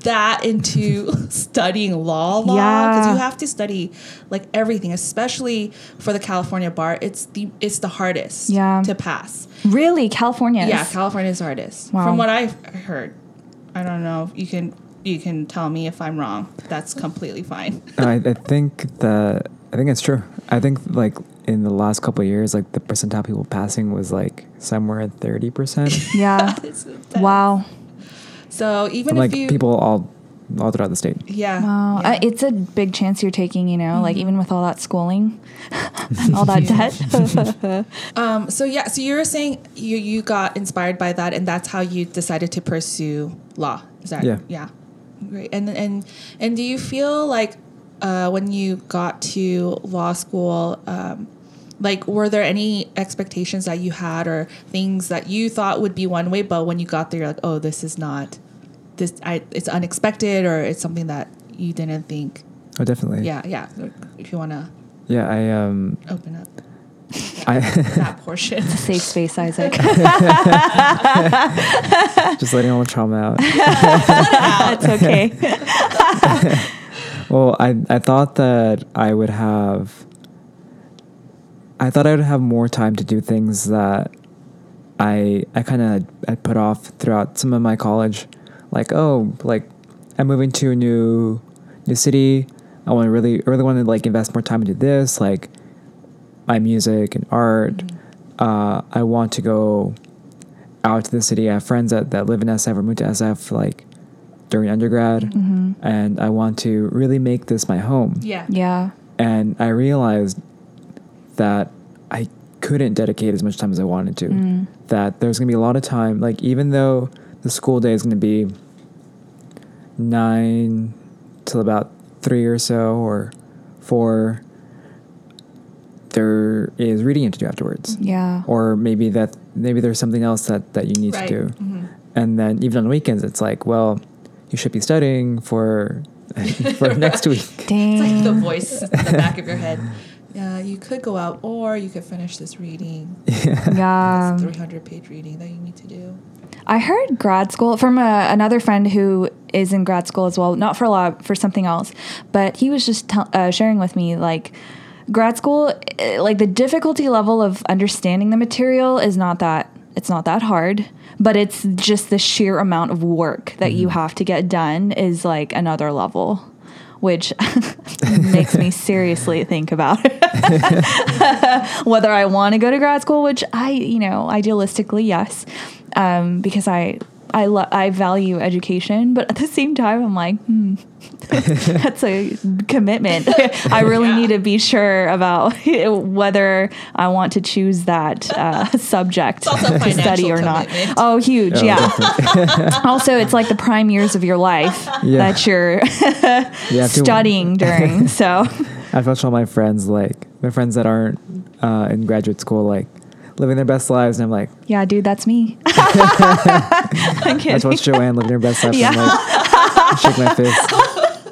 that into studying law law because Yeah. you have to study like everything, especially for the California bar. It's the it's the hardest Yeah. to pass. Really, California. Yeah, California's is hardest. Wow. From what I've heard, I don't know. You can you can tell me if I'm wrong. That's completely fine. I, I think that I think it's true. I think like in the last couple of years, like the percentile people passing was like somewhere at thirty percent. Yeah. Wow. So even like if you people all all throughout the state. yeah Wow. yeah. Uh, it's a big chance you're taking, you know, like even with all that schooling, and all that debt. Um, so yeah, so you were saying you you got inspired by that, and that's how you decided to pursue law. Is that Yeah. Yeah, great. And and and do you feel like uh, when you got to law school, um, like were there any expectations that you had, or things that you thought would be one way, but when you got there, you're like, oh, this is not this. I it's unexpected, or it's something that you didn't think. Oh, definitely. Yeah, yeah. If you want to Yeah. I um. open up I that portion. Safe space, Isaac. just letting all the trauma out. That's okay. Well, I I thought that I would have. I thought I would have more time to do things that I I kind of I put off throughout some of my college, like oh like I'm moving to a new new city. I want to really really want to like invest more time into this like my music and art. Uh, I want to go out to the city. I have friends that, that live in SF or moved to SF like during undergrad, Mm-hmm. and I want to really make this my home. Yeah. Yeah. And I realized that I couldn't dedicate as much time as I wanted to. Mm. That there's gonna be a lot of time, like even though the school day is gonna be nine till about three or so or four, there is reading you to do afterwards Yeah. or maybe that maybe there's something else that that you need Right. to do Mhm. and then even on weekends it's like well you should be studying for for next week It's like the voice in the back of your head. Yeah, you could go out, or you could finish this reading. Yeah. yeah. 300 page reading that you need to do. I heard grad school from a, another friend who is in grad school as well, not for law, for something else. But he was just tell uh, sharing with me like grad school, eh, like the difficulty level of understanding the material is not that it's not that hard, but it's just the sheer amount of work that you have to get done is like another level. Which makes me seriously think about whether I want to go to grad school, which I, you know, idealistically, yes, um, because I I lo- I value education, but at the same time, I'm like, hmm, that's a commitment. I really Yeah. need to be sure about whether I want to choose that uh, subject to study financial or not. commitment. Oh, huge, Oh, yeah. also, it's like the prime years of your life Yeah. that you're You studying during. So, I've watched all my friends, like my friends that aren't uh, in graduate school, like living their best lives, and I'm like, yeah, dude, that's me. I'm I kidding. just watched Joanne living her best life. Yeah. And I'm like, shake my fist.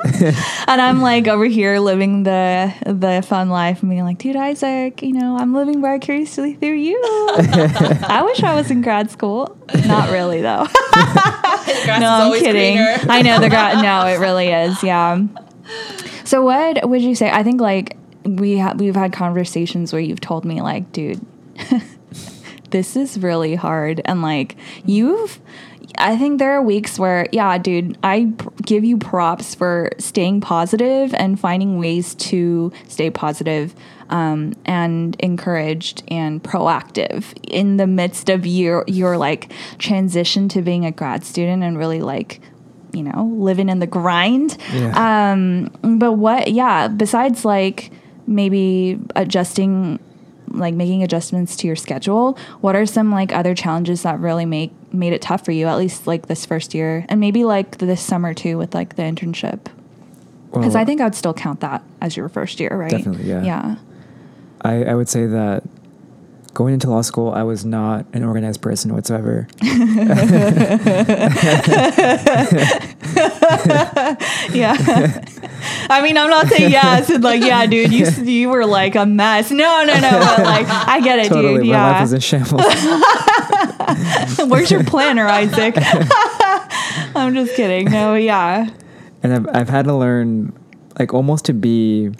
and I'm like over here living the the fun life and being like, dude, Isaac, you know, I'm living vicariously through you. I wish I was in grad school. Not really though. No, I'm kidding. greener. I know the grad. No, it really is. Yeah. So what would you say? I think like we ha- we've had conversations where you've told me like, dude, this is really hard, and like you've. I think there are weeks where, yeah, dude, I p- give you props for staying positive and finding ways to stay positive, um, and encouraged and proactive in the midst of your your like transition to being a grad student and really like you know living in the grind Yeah. um but what yeah besides like maybe adjusting like making adjustments to your schedule what are some like other challenges that really make made it tough for you at least like this first year? And maybe like this summer too with like the internship. Because Well, i think i would still count that as your first year right? Definitely, yeah. yeah. I, I would say that going into law school, I was not an organized person whatsoever. yeah i mean i'm not saying yes and like yeah dude you you were like a mess no no no but like i get it totally, dude my life yeah was in shambles. Where's your planner, Isaac? I'm just kidding. No, yeah. and I've, I've had to learn like almost to be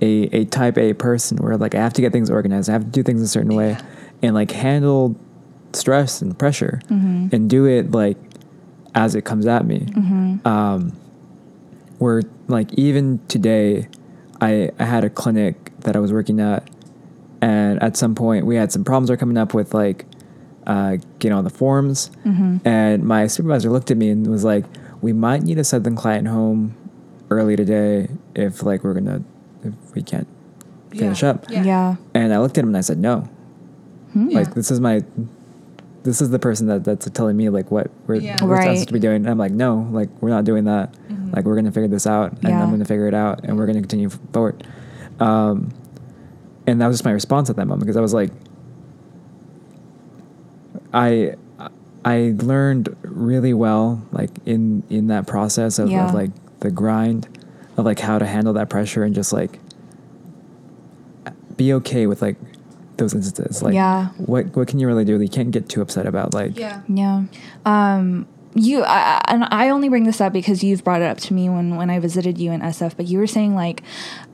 a, a type A person where like I have to get things organized. I have to do things a certain way Yeah. and like handle stress and pressure and do it like as it comes at me. Um, where like even today, I, I had a clinic that I was working at and at some point we had some problems are coming up with like uh, getting on the forms and my supervisor looked at me and was like we might need to send the client home early today if like we're gonna if we can't finish Yeah. up Yeah. Yeah. and i looked at him and i said no hmm? Yeah. like this is my this is the person that that's telling me like what we're, Yeah. we're Right. supposed to be doing and i'm like no like we're not doing that mm-hmm. like we're gonna figure this out and Yeah. i'm gonna figure it out and we're mm-hmm. gonna continue forward um, and that was just my response at that moment because i was like i i learned really well like in in that process of, Yeah. of like the grind of like how to handle that pressure and just like be okay with like those instances like Yeah. what what can you really do you can't get too upset about like Yeah. Yeah. Um, you I, I- and I only bring this up because you've brought it up to me when when I visited you in SF. But you were saying like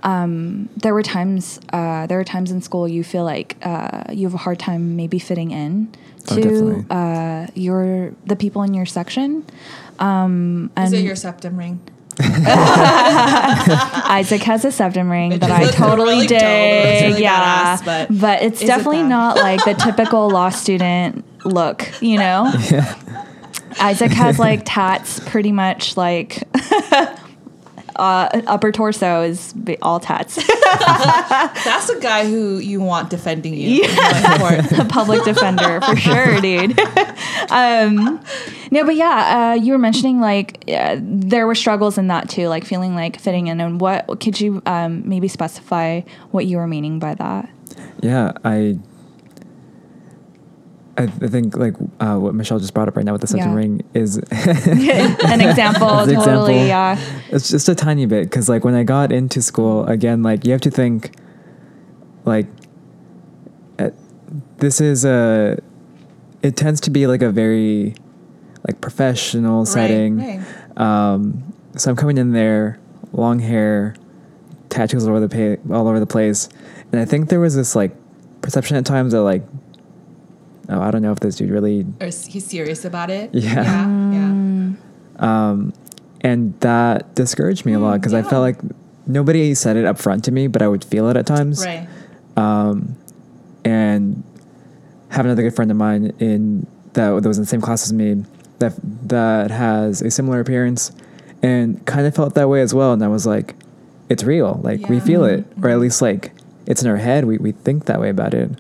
um, there were times uh, there were times in school you feel like uh, you have a hard time maybe fitting in Oh, to definitely. uh, your the people in your section. Um, and Is it your septum ring? Isaac has a septum ring It that I totally really dig. dope. It looks really yeah, badass, but but it's is it definitely not like the typical law student look. You know, yeah Isaac has like tats, pretty much like. Uh, upper torso is all tats. That's a guy who you want defending you. in one court. a public defender for sure, dude. um, no, but yeah, uh, you were mentioning like uh, there were struggles in that too, like feeling like fitting in. And what could you um, maybe specify what you were meaning by that? yeah i I, I think like uh, what Michelle just brought up right now with the septum Yeah. ring is An example, totally. example. Yeah, it's just a tiny bit because like when I got into school again, like you have to think like uh, this is a it tends to be like a very like professional setting. Right. Um, so I'm coming in there, long hair, tattoos all over the pa- all over the place, and I think there was this like perception at times that like, oh, I don't know if this dude really Or is he serious about it? Yeah. Yeah. yeah. um, and that discouraged me a lot because I felt like nobody said it up front to me, but I would feel it at times. Right. Um, and have another good friend of mine in that that was in the same class as me that that has a similar appearance and kind of felt that way as well and I was like it's real like we feel it or at least like it's in our head we we think that way about it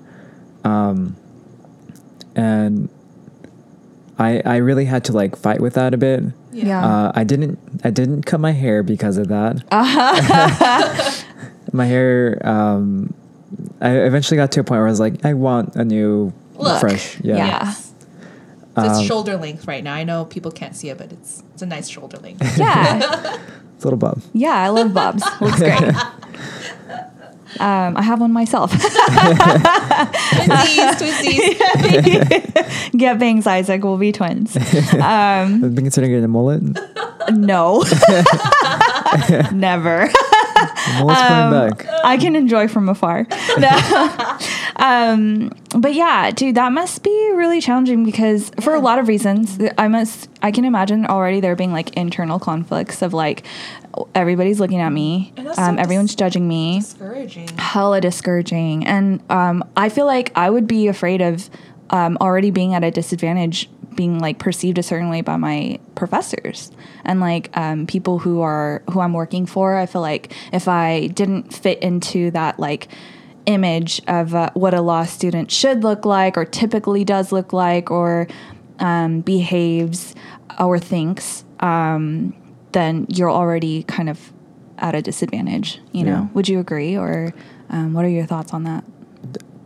um and I I really had to like fight with that a bit Yeah. uh, I didn't I didn't cut my hair because of that Uh-huh. my hair um I eventually got to a point where I was like I want a new Look. fresh yeah Yeah. So it's Um, shoulder length right now. I know people can't see it, but it's it's a nice shoulder length. Yeah. it's a little bob. Yeah, I love Bob's. Looks great. Um, I have one myself. twinsies, twinsies. Get bangs, Isaac. We'll be twins. Um, I've been considering getting a mullet no. Never. the mullet's Um, coming back I can enjoy from afar. No. um, but yeah, dude, that must be really challenging because for a lot of reasons, I must, I can imagine already there being like internal conflicts of like, everybody's looking at me, um, everyone's dis- judging me. Discouraging. hella discouraging and um, i feel like i would be afraid of um, already being at a disadvantage being like perceived a certain way by my professors and like um, people who are who i'm working for i feel like if i didn't fit into that like image of uh, what a law student should look like or typically does look like or um, behaves or thinks um, then you're already kind of at a disadvantage you know? Yeah. would you agree? Or um, what are your thoughts on that?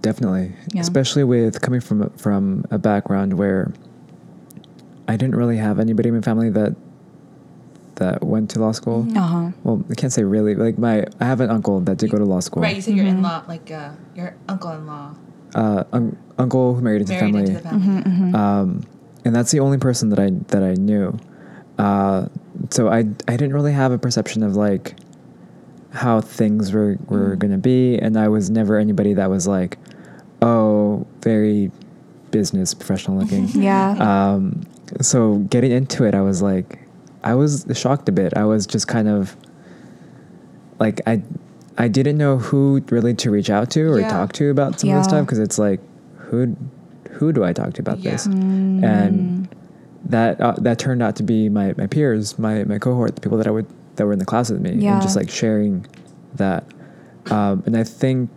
Definitely. Yeah. especially with coming from from a background where I didn't really have anybody in my family that that went to law school. Uh-huh. Well I can't say really like my I have an uncle that did go to law school. Right, you said your Mm-hmm. in-law, like uh, your uncle-in-law, uh, un- uncle who married into married family. into the family. Mm-hmm, um, and that's the only person that I that I knew. Uh, so I I didn't really have a perception of like how things were were Mm. gonna be, and I was never anybody that was like, oh, very business professional looking. yeah um, so getting into it, I was like, I was shocked a bit. I was just kind of like I I didn't know who really to reach out to or Yeah. talk to about some of this stuff because it's like who who do I talk to about Yeah. this? Mm. And that uh, that turned out to be my, my peers, my, my cohort, the people that I would that were in the class with me, Yeah. and just like sharing that. Um, and I think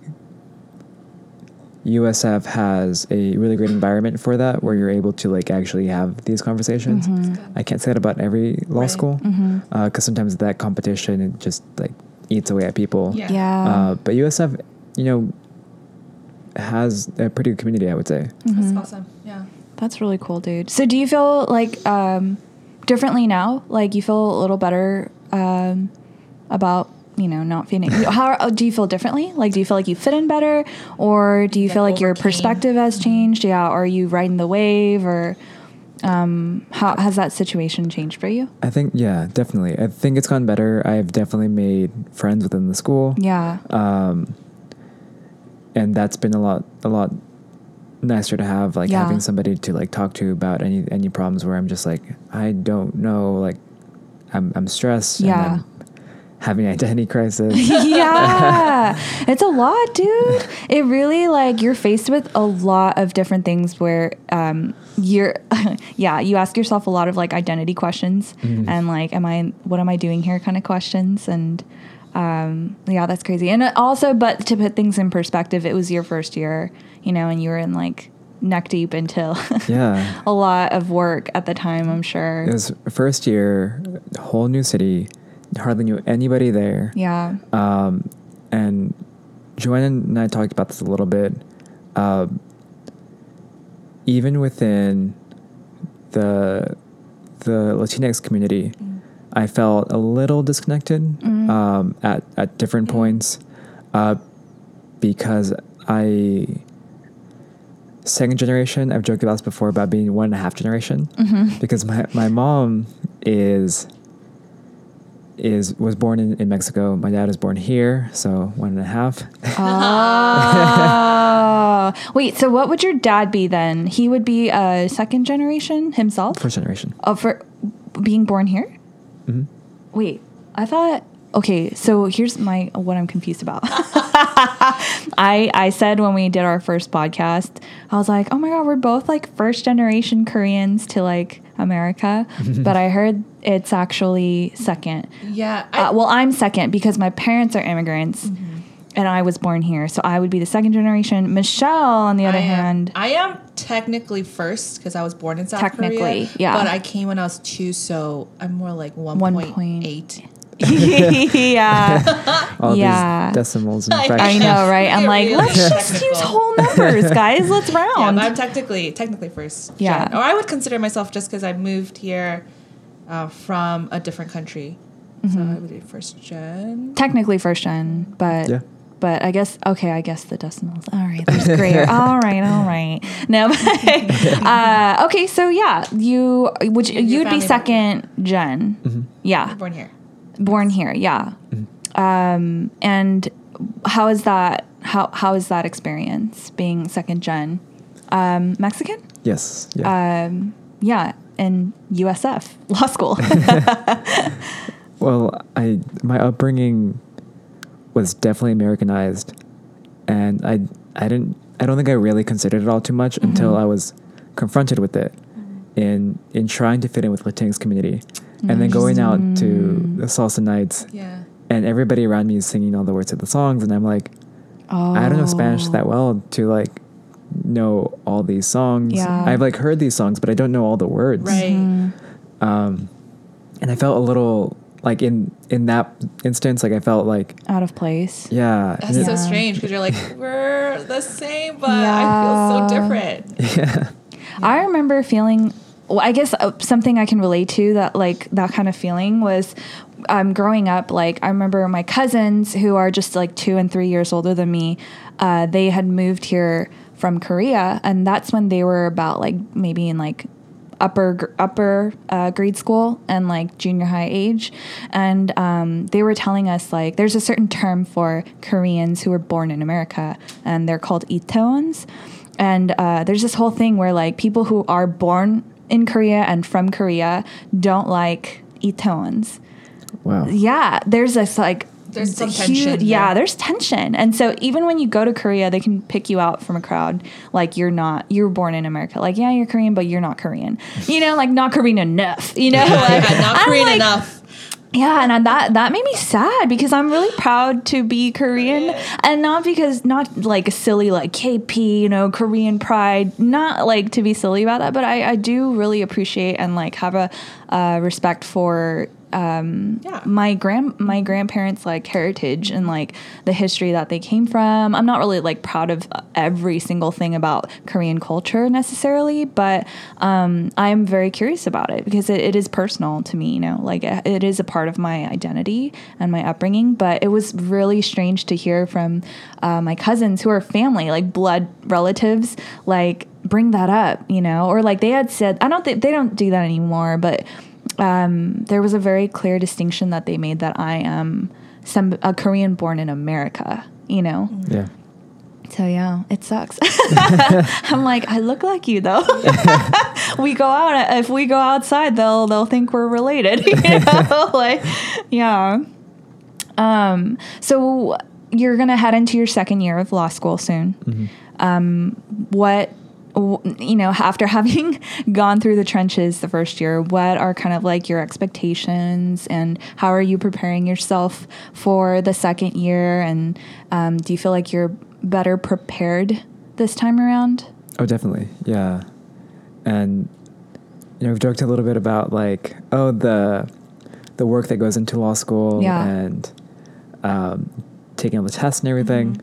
USF has a really great environment for that, where you're able to like actually have these conversations. Mm-hmm. I can't say that about every law Right. school, because sometimes that competition it just like eats away at people. Yeah. yeah Uh, but USF, you know, has a pretty good community. I would say. Mm-hmm. That's awesome. Yeah. that's really cool dude. So do you feel like um, differently now? Like you feel a little better um, about you know not feeling how uh, do you feel differently? Like do you feel like you fit in better? Or do you Like feel like your perspective has changed? Yeah or are you riding the wave? Or um, how has that situation changed for you? I think yeah, definitely. I think it's gone better. I've definitely made friends within the school. yeah. Um, and that's been a lot a lot nicer to have like Yeah. having somebody to like talk to about any any problems where I'm just like I don't know like I'm I'm stressed Yeah. and I'm having an identity crisis. yeah it's a lot dude it really like you're faced with a lot of different things where um you're yeah you ask yourself a lot of like identity questions and like am i what am i doing here kind of questions and um yeah that's crazy and also but to put things in perspective it was your first year you know and you were in like neck deep until yeah. a lot of work at the time i'm sure It was first year, whole new city, hardly knew anybody there. yeah Um, and Joanna and I talked about this a little bit. Uh, even within the the Latinx community, I felt a little disconnected um, at at different points uh, because I second generation. I've joked about this before about being one and a half generation because my my mom is is was born in, in Mexico. My dad was born here, so one and a half. Oh, wait. So, what would your dad be then? He would be a second generation himself. First generation. Oh, for being born here. Mhm. Wait, I thought okay, so here's my what I'm confused about. I I said when we did our first podcast, I was like, "Oh my god, we're both like first generation Koreans to like America." but I heard it's actually second. Yeah. I, Uh, well, I'm second because my parents are immigrants. And I was born here, so I would be the second generation. Michelle, on the other I am, hand, I am technically first because I was born in South Technically, Korea. yeah. But I came when I was two, so I'm more like One 1.8. yeah, All Yeah. these decimals and I- fractions. I know, right? I'm like, really let's just technical. use whole numbers, guys. Let's Yeah, round. but I'm technically technically first. Yeah. gen. Or I would consider myself just because I moved here uh, from a different country. So Mm-hmm. I would be first gen. Technically first gen, but Yeah. But I guess okay. I guess the decimals. All right, there's grayer. all right, all right. No, but, uh, okay. So yeah, you would Your you'd be family second gen. Mm-hmm. Yeah, Born here. born here. Yeah. Um, and how is that? How how is that experience being second gen? Um, Mexican. Yes. Yeah. Um, yeah, in USF law school. Well, I my upbringing was definitely Americanized, and I I didn't I don't think I really considered it all too much until mm-hmm. I was confronted with it mm-hmm. in in trying to fit in with Latinx community, and then going out to mm. the salsa nights, Yeah. and everybody around me is singing all the words of the songs, and I'm like, I don't know Spanish that well to like know all these songs. Yeah. I've like heard these songs, but I don't know all the words Right. Mm-hmm. um, and I felt a little like in in that instance, like I felt like out of place. yeah, That's and so Yeah. strange because you're like, we're the same, but I feel so different. yeah, I remember feeling. Well, I guess uh, something I can relate to that like that kind of feeling was um, growing up. Like I remember my cousins who are just like two and three years older than me. Uh, they had moved here from Korea, and that's when they were about like maybe in like upper upper uh, grade school and like junior high age, and um, they were telling us like there's a certain term for Koreans who were born in America, and they're called Itaewons. And uh, there's this whole thing where like people who are born in Korea and from Korea don't like Itaewons. wow, Yeah, there's this like There's some tension Yeah, there. there's tension, and so even when you go to Korea, they can pick you out from a crowd. Like you're not, you were born in America. Like yeah, you're Korean, but you're not Korean. You know, like not Korean enough. You know, like, Yeah, not I'm Korean like- enough. yeah, and that that made me sad because I'm really proud to be Korean, and not because not like silly like KP, you know, Korean pride. Not like to be silly about that, but I I do really appreciate and like have a uh, respect for um, Yeah. my grand my grandparents like heritage and like the history that they came from. I'm not really like proud of every single thing about Korean culture necessarily, but um, I'm very curious about it because it, it is personal to me. You know, like it, it is a part of my identity and my upbringing. But it was really strange to hear from uh, my cousins who are family, like blood relatives, like bring that up. You know, or like they had said, I don't think they don't do that anymore, but um, there was a very clear distinction that they made that I am some a Korean born in America, you know. yeah. So yeah, it sucks. I'm like, I look like you though. we go out if we go outside, they'll they'll think we're related. You know, like yeah. Um. So you're gonna head into your second year of law school soon. Um. What w- you know after having gone through the trenches the first year what are kind of like your expectations and how are you preparing yourself for the second year and um, do you feel like you're better prepared this time around Oh, definitely, yeah. And you know, we've joked a little bit about like, oh, the the work that goes into law school Yeah. and um, taking all the tests and everything.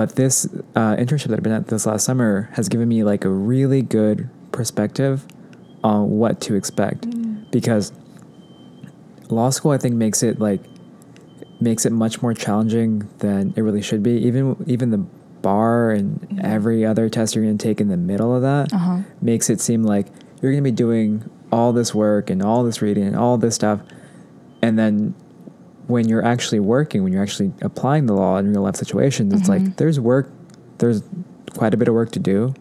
But this uh, internship that I've been at this last summer has given me like a really good perspective on what to expect because law school I think makes it like makes it much more challenging than it really should be. Even even the bar and every other test you're going to take in the middle of that Uh-huh. makes it seem like you're going to be doing all this work and all this reading and all this stuff, and then when you're actually working, when you're actually applying the law in real life situations, it's like there's work, there's quite a bit of work to do.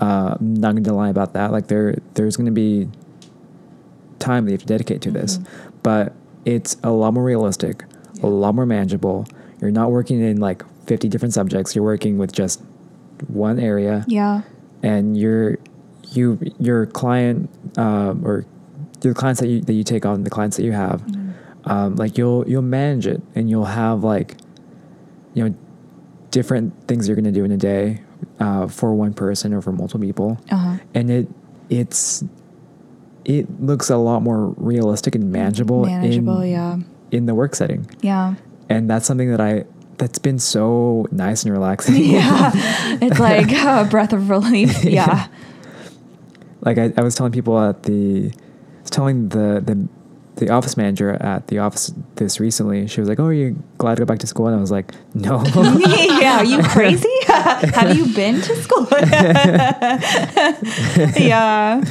Uh, I'm not going to lie about that. Like there, there's going to be time that you have to dedicate to this, but it's a lot more realistic, a lot more manageable. You're not working in like 50 different subjects. You're working with just one area, Yeah. and your you your client um, or the clients that you that you take on, the clients that you have, um, like you'll you'll manage it, and you'll have like you know different things you're gonna do in a day uh, for one person or for multiple people Uh huh. and it it's it looks a lot more realistic and manageable, Manageable. in, yeah. in the work setting Yeah. and that's something that i that's been so nice and relaxing Yeah. it's like a breath of relief. Yeah. like I, I was telling people at the I was telling the the the office manager at the office this recently she was like oh are you glad to go back to school and i was like no yeah, are you crazy? Have you been to school? yeah.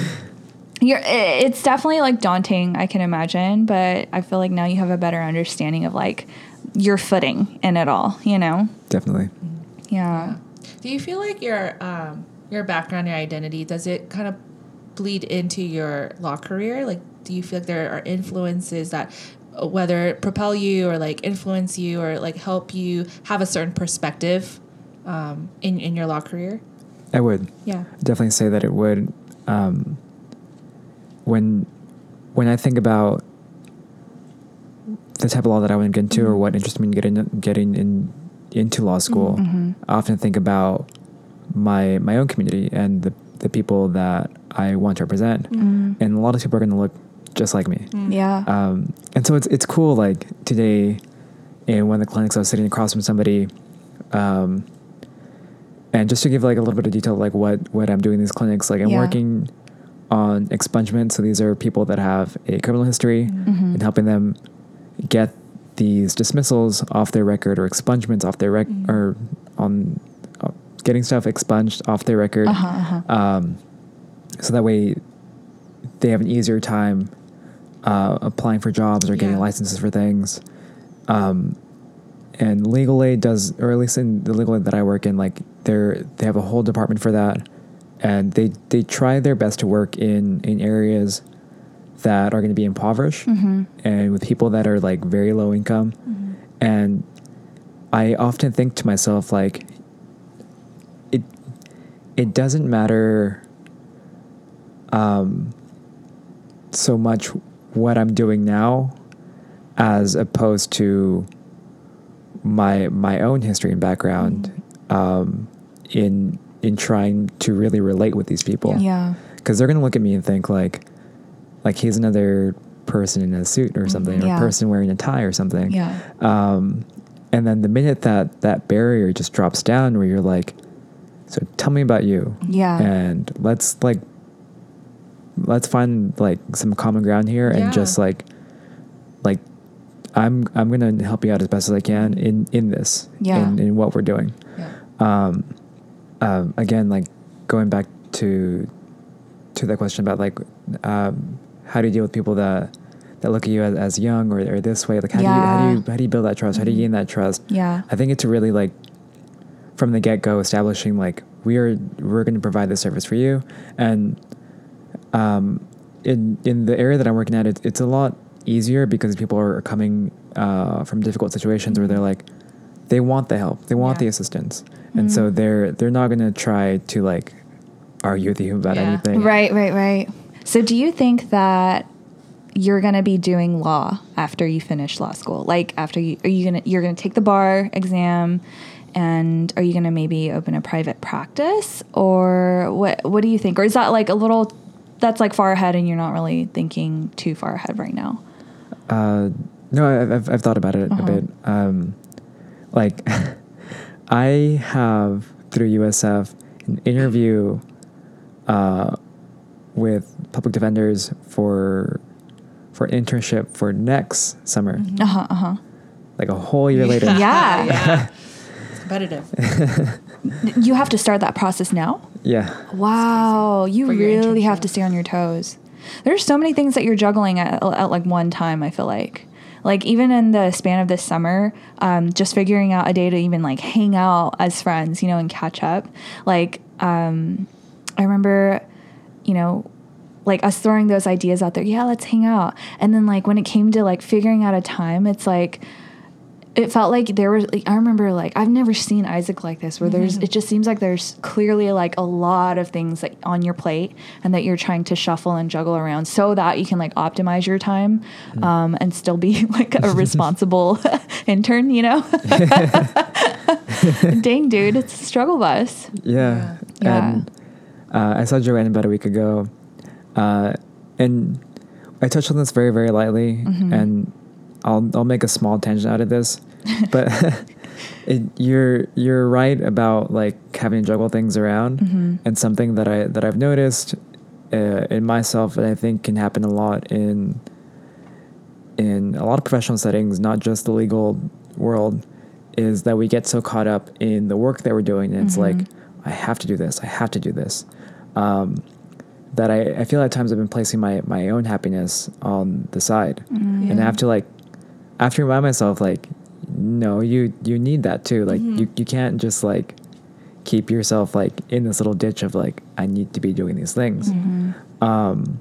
You're, it's definitely like daunting, I can imagine, but I feel like now you have a better understanding of like your footing in it all, you know? definitely Yeah. Do you feel like your um, your background, your identity, does it kind of bleed into your law career? Like, do you feel like there are influences that, uh, whether propel you or like influence you or like help you have a certain perspective um, in in your law career? i would. Yeah. definitely say that it would. Um, when when I think about the type of law that I want to get into or what interests me in getting getting in into law school, I often think about my my own community and the the people that I want to represent, and a lot of people are going to look just like me. Yeah. Um, and so it's it's cool. Like today, in one of the clinics, I was sitting across from somebody, um, and just to give like a little bit of detail, like what what I'm doing in these clinics, like I'm Yeah. working on expungement. So these are people that have a criminal history, and helping them get these dismissals off their record or expungements off their rec or on uh, getting stuff expunged off their record uh-huh, uh-huh. um, so that way they have an easier time uh, applying for jobs or getting Yeah. licenses for things. Um, and legal aid does, or at least in the legal aid that I work in, like they're they have a whole department for that, and they they try their best to work in in areas that are going to be impoverished and with people that are like very low income, and I often think to myself like it it doesn't matter um, so much what I'm doing now as opposed to my my own history and background um, in in trying to really relate with these people Yeah. because they're gonna look at me and think like like he's another person in a suit or something or Yeah. a person wearing a tie or something Yeah. um, and then the minute that that barrier just drops down where you're like so tell me about you Yeah. and let's like let's find like some common ground here Yeah. and just like like i'm i'm gonna help you out as best as i can in in this Yeah. in, in what we're doing Yeah. um, um, again, like going back to to that question about like um, how do you deal with people that that look at you as, as young or, or this way? Like how do you how do you how do you build that trust? How do you gain that trust? Yeah. I think it's really like from the get go establishing like we are we're going to provide this service for you, and um, in in the area that I'm working at, it, it's a lot easier because people are coming uh, from difficult situations where they're like they want the help, they want Yeah. the assistance, and so they're they're not going to try to like argue with you about Yeah. anything. Right, right, right. So do you think that you're going to be doing law after you finish law school? Like after you are you going to you're going to take the bar exam and are you going to maybe open a private practice or what what do you think? Or is that like a little that's like far ahead and you're not really thinking too far ahead right now? Uh, no, I've, I've, I've thought about it Uh-huh. a bit. Um, like, I have through USF an interview uh, with public defenders for for internship for next summer, Uh-huh, uh-huh. like a whole year later. Yeah. yeah. It's competitive. You have to start that process now? Yeah. Wow, you For really have to stay on your toes. There's so many things that you're juggling at, at like one time. I feel like, like even in the span of this summer, um, just figuring out a day to even like hang out as friends, you know, and catch up. Like, um, I remember, you know, like us throwing those ideas out there. Yeah, let's hang out. And then like when it came to like figuring out a time, it's like it felt like there was like, I remember like I've never seen Isaac like this where there's it just seems like there's clearly like a lot of things like on your plate and that you're trying to shuffle and juggle around so that you can like optimize your time um, and still be like a responsible intern, you know? Dang dude, it's a struggle bus. Yeah. Yeah. And uh, I saw Joanne about a week ago, uh, and I touched on this very, very lightly, Mm-hmm. and I'll I'll make a small tangent out of this, but it, you're you're right about like having to juggle things around, Mm-hmm. and something that I that I've noticed uh, in myself, and I think can happen a lot in in a lot of professional settings, not just the legal world, is that we get so caught up in the work that we're doing, and it's like, I have to do this, I have to do this. Um, that I, I feel at times I've been placing my, my own happiness on the side. And I have to like, I have to remind myself, like, no, you, you need that too. Like, you, you can't just like keep yourself like in this little ditch of like, I need to be doing these things. Um,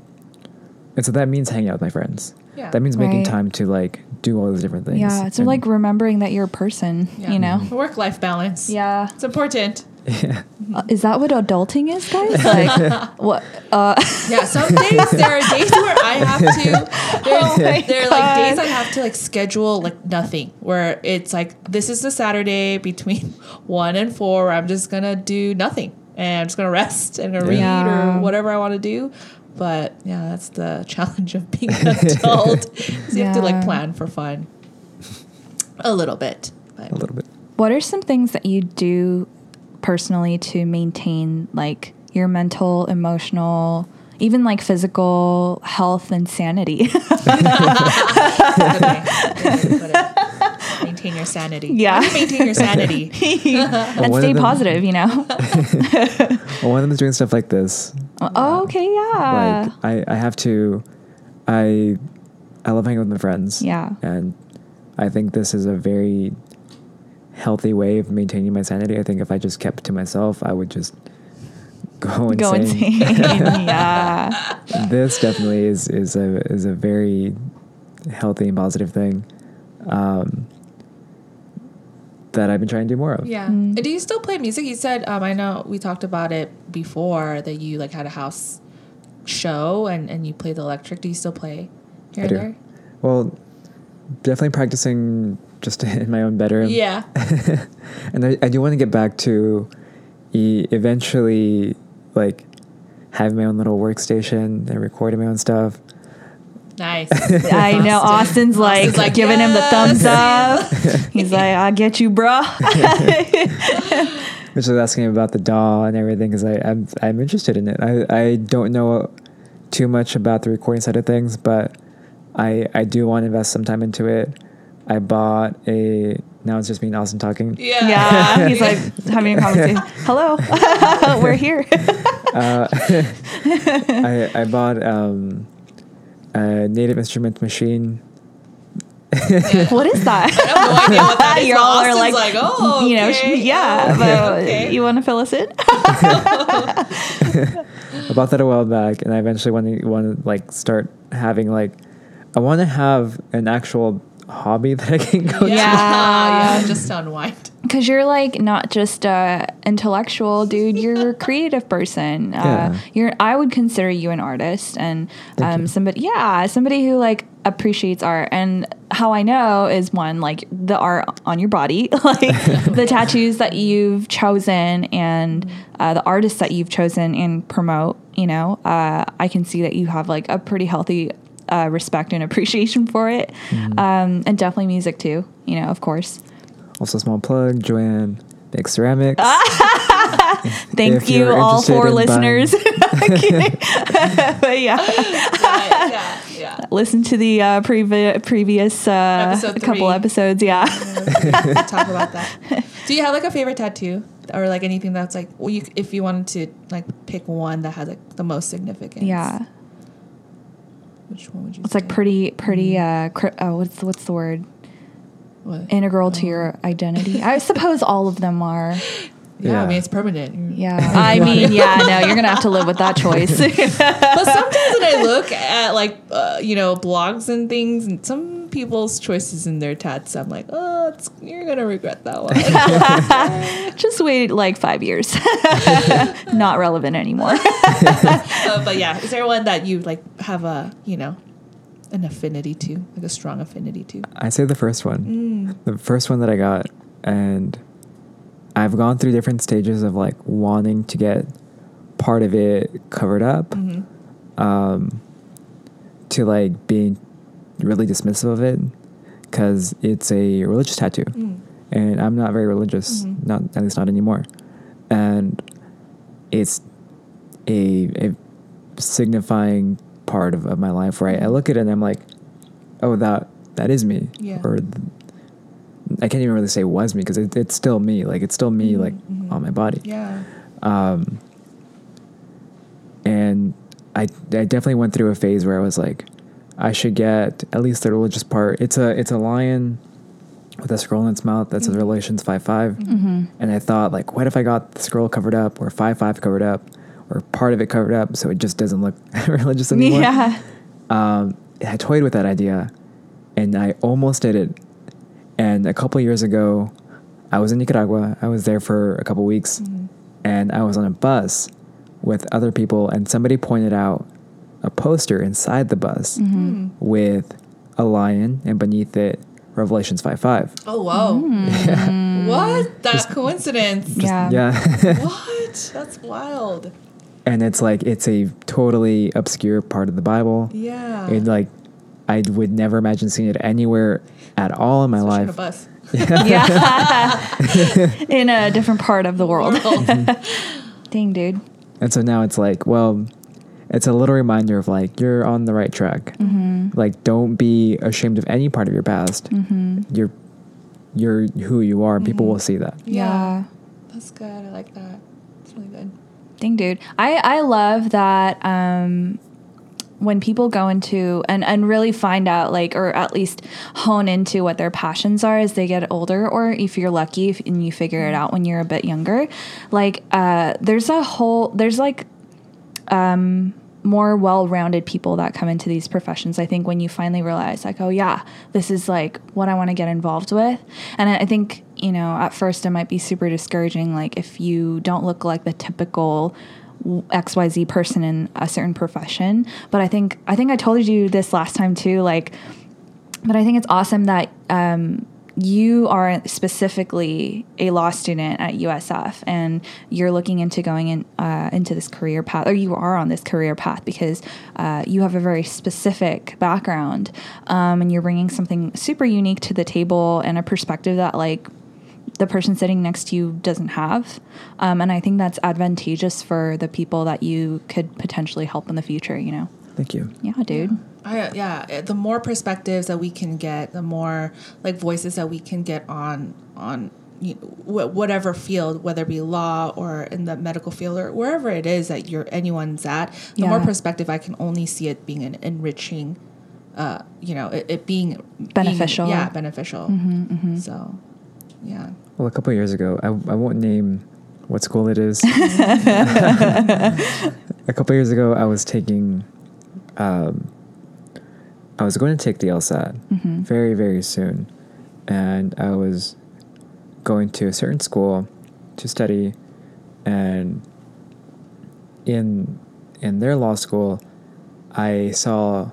and so that means hanging out with my friends. Yeah. That means making Right. time to like do all those different things. Yeah, it's And- like remembering that you're a person, Yeah. you know? Work life balance. Yeah. It's important. Yeah. Uh, is that what adulting is, guys? Like, what? Uh, Yeah, some days there are days where I have to. There, Oh my there are like days I have to like schedule like nothing. Where it's like this is the Saturday between one and four. Where I'm just gonna do nothing and I'm just gonna rest and gonna read or whatever I want to do. But yeah, that's the challenge of being an adult. 'Cause You have to like plan for fun a little bit. But A little bit. what are some things that you do personally to maintain like your mental, emotional, even like physical health and sanity? Good way. Good way to put it. Maintain your sanity. Yeah. You maintain your sanity. and one stay them- positive, you know? Well, one of them is doing stuff like this. oh, okay, yeah. like I, I have to I I love hanging with my friends. Yeah. And I think this is a very healthy way of maintaining my sanity. I think if I just kept to myself, I would just go insane. Go insane. yeah. this definitely is is a is a very healthy and positive thing. Um, that I've been trying to do more of. Yeah. Mm. Do you still play music? You said um, I know we talked about it before that you like had a house show and and you played the electric. Do you still play here I and do. there? Well, definitely practicing just in my own bedroom. Yeah. and I, I do want to get back to e- eventually like having my own little workstation and recording my own stuff. Nice. I know Austin's like, Austin's like, giving him the thumbs up. He's like, I'll get you, bro. Which is asking about the DAW and everything because I'm I'm interested in it. I, I don't know too much about the recording side of things, but I I do want to invest some time into it. I bought a now it's just me and Austin talking. Yeah. yeah. He's like having a conversation. Hello. We're here. Uh, I I bought um, a native instrument machine. what is that? I have no idea what that is. You're all are like, like, oh, you know, okay. yeah. Oh, But okay. you want to fill us in? I bought that a while back, and I eventually want to want to like start having like I want to have an actual hobby that I can go yeah. to. Yeah. yeah, just unwind. Because you're like not just a intellectual dude, you're a creative person. Uh, You're I would consider you an artist and um, somebody yeah, somebody who like appreciates art. And how I know is one, like the art on your body, like the tattoos that you've chosen and uh, the artists that you've chosen and promote, you know, uh, I can see that you have like a pretty healthy uh, respect and appreciation for it. Mm-hmm. Um, and definitely music too, you know, of course. Also, small plug: Joanne makes ceramics. Thank If you, all four listeners. But yeah, yeah, yeah, yeah. listen to the uh, previ- previous uh, Episode couple episodes. Yeah. Talk about that. Do you have like a favorite tattoo or like anything that's like, well, you, if you wanted to like pick one that has like the most significance? Yeah. Which one would you? It's like say? pretty, pretty. Uh, cri- oh, what's what's the word? What? Integral to your identity. I suppose all of them are. Yeah, Yeah. I mean it's permanent. Yeah. I mean, yeah, no, you're going to have to live with that choice. but sometimes when I look at like uh, you know blogs and things, and some people's choices in their tats, I'm like, oh, it's, you're gonna regret that one. Just wait like five years. Not relevant anymore. uh, but yeah, is there one that you like have a you know an affinity to, like a strong affinity to? I say the first one. The first one that I got, and I've gone through different stages of like wanting to get part of it covered up, um, to like being really dismissive of it because it's a religious tattoo, mm. and I'm not very religious, mm-hmm. not at least not anymore, and it's a, a signifying part of, of my life where I, I look at it and I'm like, oh that that is me. Yeah. or I can't even really say was me because it, it's still me. Like it's still me mm-hmm, like mm-hmm. on my body. Yeah. um, and I, I definitely went through a phase where I was like I should get at least the religious part it's a it's a lion with a scroll in its mouth that says mm-hmm. Revelations 5 5 mm-hmm. and I thought like what if I got the scroll covered up or 5 5 covered up or part of it covered up so it just doesn't look religious anymore yeah. um, I toyed with that idea, and I almost did it. And a couple years ago, I was in Nicaragua. I was there for a couple weeks, mm-hmm. and I was on a bus with other people, and somebody pointed out a poster inside the bus mm-hmm. with a lion, and beneath it, Revelations five five. Oh wow. Mm. What? That coincidence. Yeah. Yeah, What? That's wild. and it's like it's a totally obscure part of the Bible. Yeah. It like I would never imagine seeing it anywhere at all in my Especially on a life. bus. Yeah. In a different part of the world. Dang, dude. And so now it's like, well, it's a little reminder of like you're on the right track. Like, don't be ashamed of any part of your past. You're you're who you are. People will see that. Yeah. That's good. I like that. It's really good. Dang, dude. I, I love that um, when people go into and, and really find out, like, or at least hone into what their passions are as they get older, or if you're lucky if, and you figure it out when you're a bit younger, like, uh, there's a whole, there's like, um, more well-rounded people that come into these professions i think when you finally realize like oh yeah this is like what i want to get involved with. And i think you know at first it might be super discouraging like if you don't look like the typical xyz person in a certain profession. But i think i think i told you this last time too like but I think it's awesome that um, you are specifically a law student at USF and you're looking into going in uh, into this career path, or you are on this career path because uh, you have a very specific background um, and you're bringing something super unique to the table and a perspective that like the person sitting next to you doesn't have. Um, and I think that's advantageous for the people that you could potentially help in the future. You know? Thank you. Yeah, dude. I, yeah, the more perspectives that we can get, the more like voices that we can get on on you know, wh- whatever field, whether it be law or in the medical field or wherever it is that you're anyone's at. The more perspective, I can only see it being an enriching. Uh, you know, it, it being being- Beneficial. yeah, beneficial. So, yeah. Well, a couple of years ago, I, I won't name what school it is. a couple of years ago, I was taking, um, I was going to take the LSAT mm-hmm. very, very soon. And I was going to a certain school to study. And in, in their law school, I saw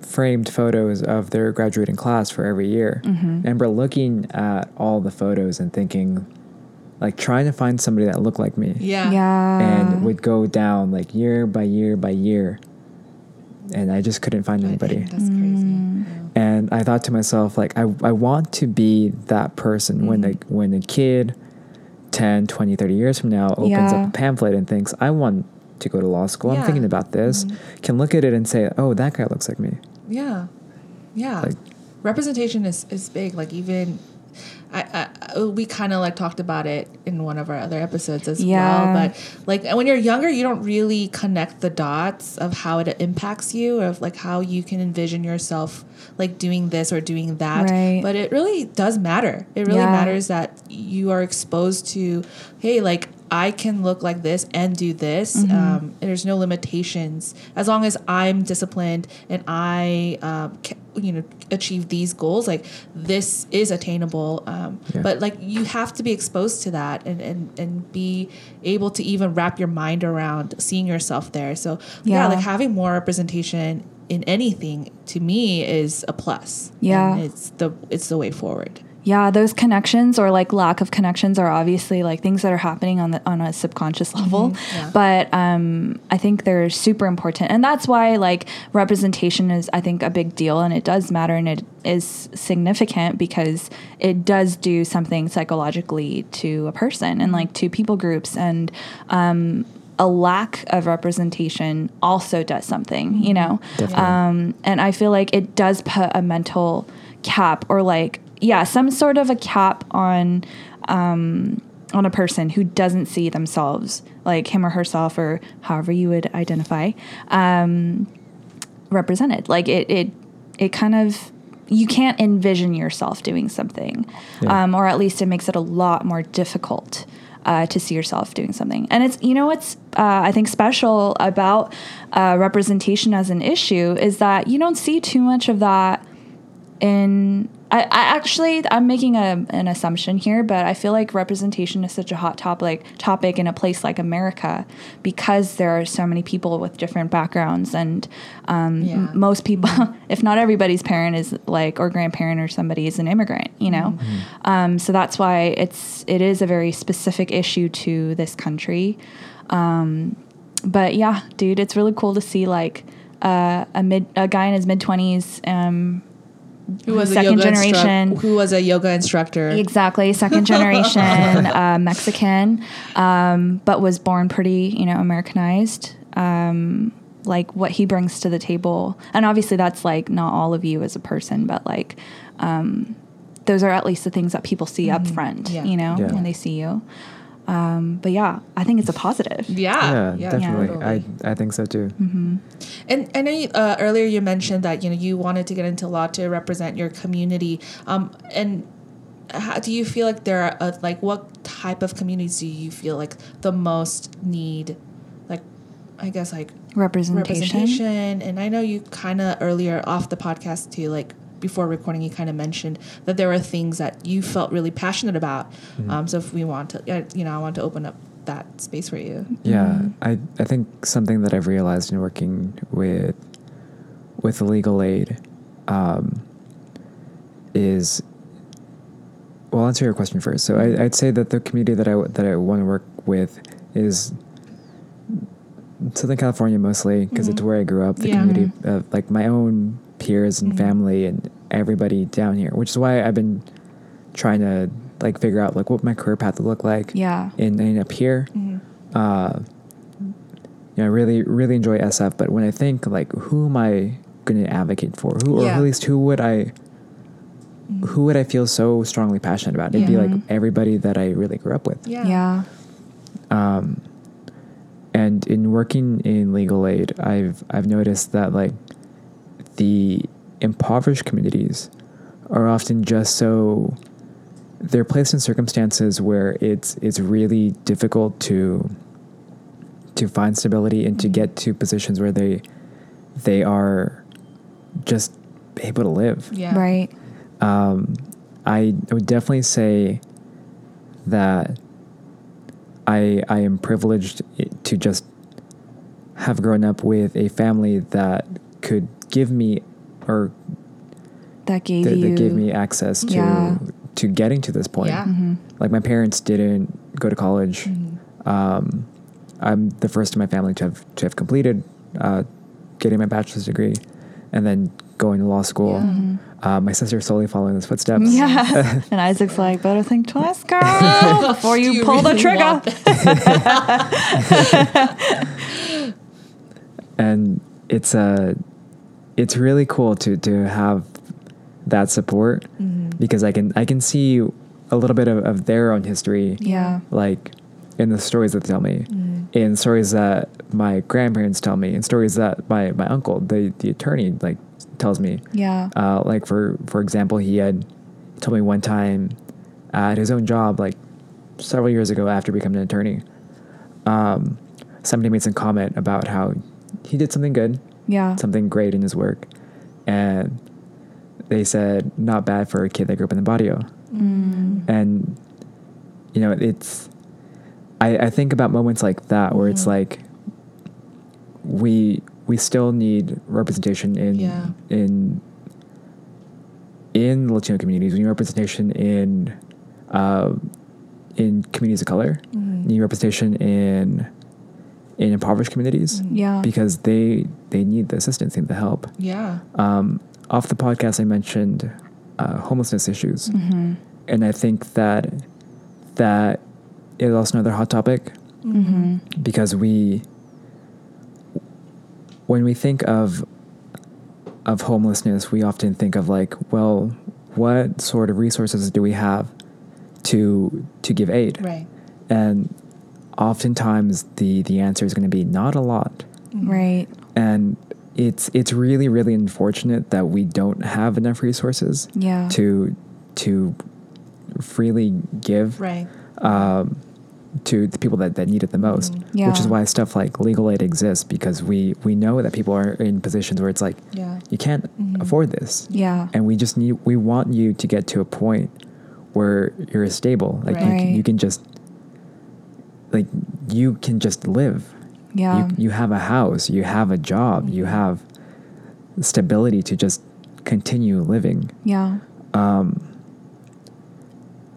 framed photos of their graduating class for every year. Mm-hmm. I remember looking at all the photos and thinking, like trying to find somebody that looked like me, Yeah. Yeah. and would go down like year by year by year, and I just couldn't find anybody. That's crazy. Yeah. And I thought to myself, like, I, I want to be that person when mm. a when a kid 10, 20, 30 years from now opens Yeah. up a pamphlet and thinks, I want to go to law school. I'm thinking about this. Mm-hmm. Can look at it and say, oh, that guy looks like me. Yeah, yeah. Like- Representation is, is big. Like even, I, I uh, we kind of like talked about it in one of our other episodes as Yeah. well. But like when you're younger, you don't really connect the dots of how it impacts you, or of like how you can envision yourself like doing this or doing that. Right. But it really does matter. It really Yeah. matters that you are exposed to, hey, like I can look like this and do this. Mm-hmm. Um, and there's no limitations as long as I'm disciplined and I, um, ca- you know, achieve these goals. Like this is attainable. Um, Yeah. But like you have to be exposed to that and, and and be able to even wrap your mind around seeing yourself there. So yeah, Yeah. like having more representation in anything to me is a plus. Yeah. It's the it's the way forward. Yeah those connections or like lack of connections are obviously like things that are happening on the on a subconscious level yeah. but um i think they're super important and that's why like representation is i think a big deal and it does matter and it is significant because it does do something psychologically to a person and like to people groups and um a lack of representation also does something, you know? Definitely. Um, and I feel like it does put a mental cap or like, yeah, some sort of a cap on um, on a person who doesn't see themselves, like him or herself, or however you would identify, um, represented. Like it, it, it kind of you can't envision yourself doing something, Yeah. um, or at least it makes it a lot more difficult uh, to see yourself doing something. And it's you know what's uh, I think special about uh, representation as an issue is that you don't see too much of that in I, I actually I'm making a, an assumption here, but I feel like representation is such a hot topic topic in a place like America because there are so many people with different backgrounds and um, Yeah. m- most people, if not everybody's parent is like or grandparent or somebody is an immigrant, you know. Um, so that's why it's it is a very specific issue to this country. Um, but yeah, dude, it's really cool to see like uh, a mid a guy in his mid twenties. Um, Who was Second a yoga instruc- generation. who was a yoga instructor? Exactly, second generation uh, Mexican, um, but was born pretty, you know, Americanized. Um, like what he brings to the table, and obviously that's like not all of you as a person, but like um, those are at least the things that people see up front, Yeah. you know, Yeah. when they see you. Um, but yeah, I think it's a positive. Yeah, yeah, definitely. totally. I I think so too. And I know you, uh, earlier you mentioned that you know you wanted to get into law to represent your community. Um, and how do you feel like there are uh, like what type of communities do you feel like the most need, like I guess like Representation. representation? And I know you kind of earlier off the podcast too, like before recording, you kind of mentioned that there were things that you felt really passionate about. Mm-hmm. Um, so if we want to, you know, I want to open up that space for you. Yeah, mm-hmm. I, I think something that I've realized in working with with legal aid um, is well, I'll answer your question first. So I, mm-hmm. I'd say that the community that I that I want to work with is Southern California mostly because it's where I grew up. The Yeah. community of like my own peers and Mhm. family and everybody down here, which is why I've been trying to like figure out like what my career path would look like Yeah. in, in up here Mhm. uh, you know, I really, really enjoy SF. But when I think like, who am I going to advocate for? Who, or Yeah. at least who would I, who would I feel so strongly passionate about? It'd be like everybody that I really grew up with. Yeah. Yeah. Um, and in working in legal aid, I've I've noticed that like the impoverished communities are often just so they're placed in circumstances where it's it's really difficult to to find stability and to get to positions where they they are just able to live Yeah. Right. um, I would definitely say that I I am privileged to just have grown up with a family that could give me or That gave that, you. that gave me access to Yeah. to getting to this point. Yeah. Mhm. Like my parents didn't go to college. Mhm. Um, I'm the first in my family to have to have completed uh, getting my bachelor's degree, and then going to law school. Yeah. Mhm. Uh, my sister's slowly following those footsteps. Yeah. and Isaac's like, better think twice, girl, before you, you pull the trigger. and it's uh it's really cool to to have that support Mhm. because I can I can see a little bit of, of their own history Yeah. like in the stories that they tell me Mm. in stories that my grandparents tell me in stories that my, my uncle the, the attorney like tells me Yeah. uh, like for for example he had told me one time at his own job like several years ago after becoming an attorney um, somebody made some comment about how he did something good yeah. something great in his work and they said not bad for a kid that grew up in the barrio Mm. and you know it's I, I think about moments like that where it's Mhm. like we we still need representation in Yeah. in in Latino communities. We need representation in uh, in communities of color. Mhm. We need representation in in impoverished communities Mhm. Yeah. because they they need the assistance, need the help. Yeah. Um, off the podcast, I mentioned uh, homelessness issues, Mm-hmm. and I think that that is also another hot topic Mm-hmm. because we when we think of of homelessness we often think of like well what sort of resources do we have to to give aid Right. and oftentimes the the answer is going to be not a lot. Right. and it's it's really really unfortunate that we don't have enough resources Yeah. to to freely give Right. um, to the people that, that need it the most. Mhm. Which is why stuff like legal aid exists because we we know that people are in positions where it's like Yeah. you can't Mhm. afford this, Yeah. and we just need we want you to get to a point where you're stable, like you, can, you can just like you can just live. Yeah. You, you have a house, you have a job, you have stability to just continue living. yeah. Um,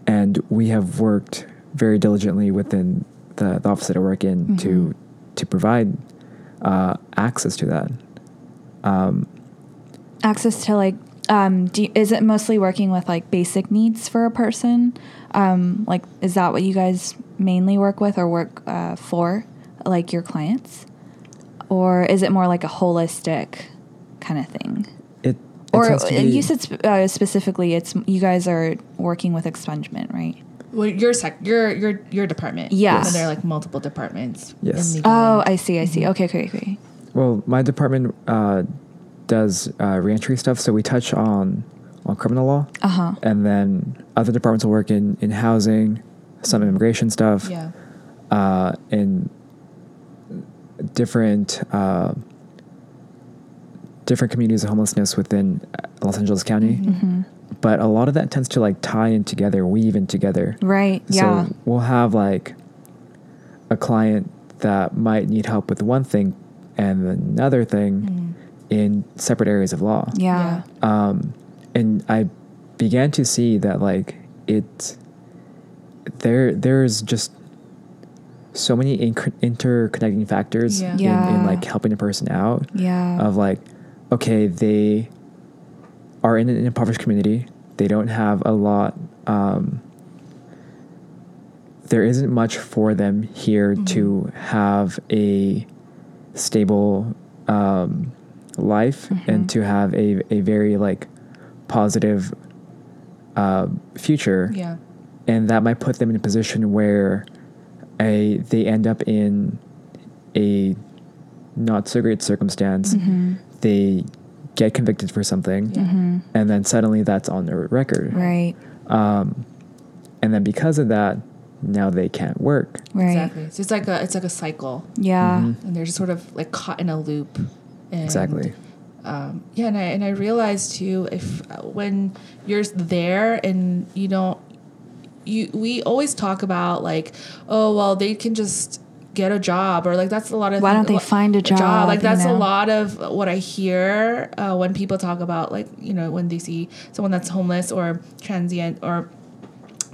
and we have worked very diligently within the, the office that I work in to Mhm. to provide uh, access to that. Um, access to like um do, is it mostly working with like basic needs for a person um like is that what you guys mainly work with or work uh, for like your clients or is it more like a holistic kind of thing it, it or be- you said sp- uh, specifically it's you guys are working with expungement right Well, your sec, your your your department. Yeah. And there are like multiple departments. Yes. oh i see i see Mhm. okay okay okay well, my department uh, does uh, reentry stuff, so we touch on on criminal law, uh-huh and then other departments will work in in housing, some immigration stuff. Yeah. uh, in different uh, different communities of homelessness within uh, Los Angeles County. Mhm. hmm But a lot of that tends to like tie in together, weave in together. right yeah So we'll have like a client that might need help with one thing and another thing Mhm. In separate areas of law. yeah Um, and I began to see that like it there there's just so many inc- interconnecting factors Yeah. in, in like helping a person out yeah of like okay they are in an impoverished community they don't have a lot um, there isn't much for them here Mhm. to have a stable um, life Mhm. and to have a, a very like positive uh, future Yeah. and that might put them in a position where a they end up in a not so great circumstance hmm they get convicted for something Yeah. hmm and then suddenly that's on their record right um, and then because of that now they can't work right Exactly. So it's like a it's like a cycle, yeah Mhm. and they're just sort of like caught in a loop. And, exactly Um, yeah, and I and I realized too if uh, when you're there and you don't you we always talk about like oh well they can just get a job or like that's a lot of Why don't they lo- find a job, like you that's know? a lot of what i hear uh, when people talk about like you know when they see someone that's homeless or transient or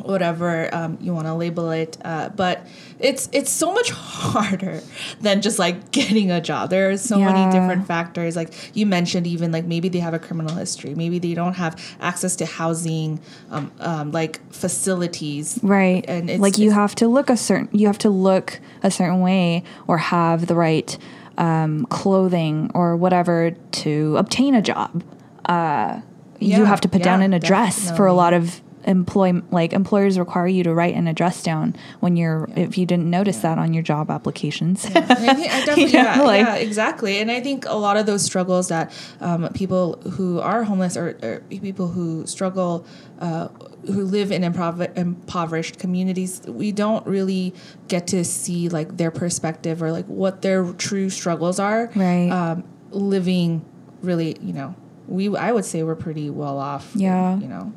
whatever um, you want to label it uh, but it's it's so much harder than just like getting a job there are so Yeah. many different factors like you mentioned even like maybe they have a criminal history maybe they don't have access to housing um, um, like facilities Right. And it's- like you it's- have to look a certain you have to look a certain way or have the right um, clothing or whatever to obtain a job. Uh, you have to put down an address for a lot of employ like employers require you to write an address down when you're Yeah. if you didn't notice that on your job applications. And I think I definitely, know, yeah, like- yeah, exactly. And I think a lot of those struggles that um, people who are homeless or, or people who struggle, uh, who live in improv- impoverished communities, we don't really get to see like their perspective or like what their true struggles are. Right. Um, living really, you know, we I would say we're pretty well off. Yeah. You know.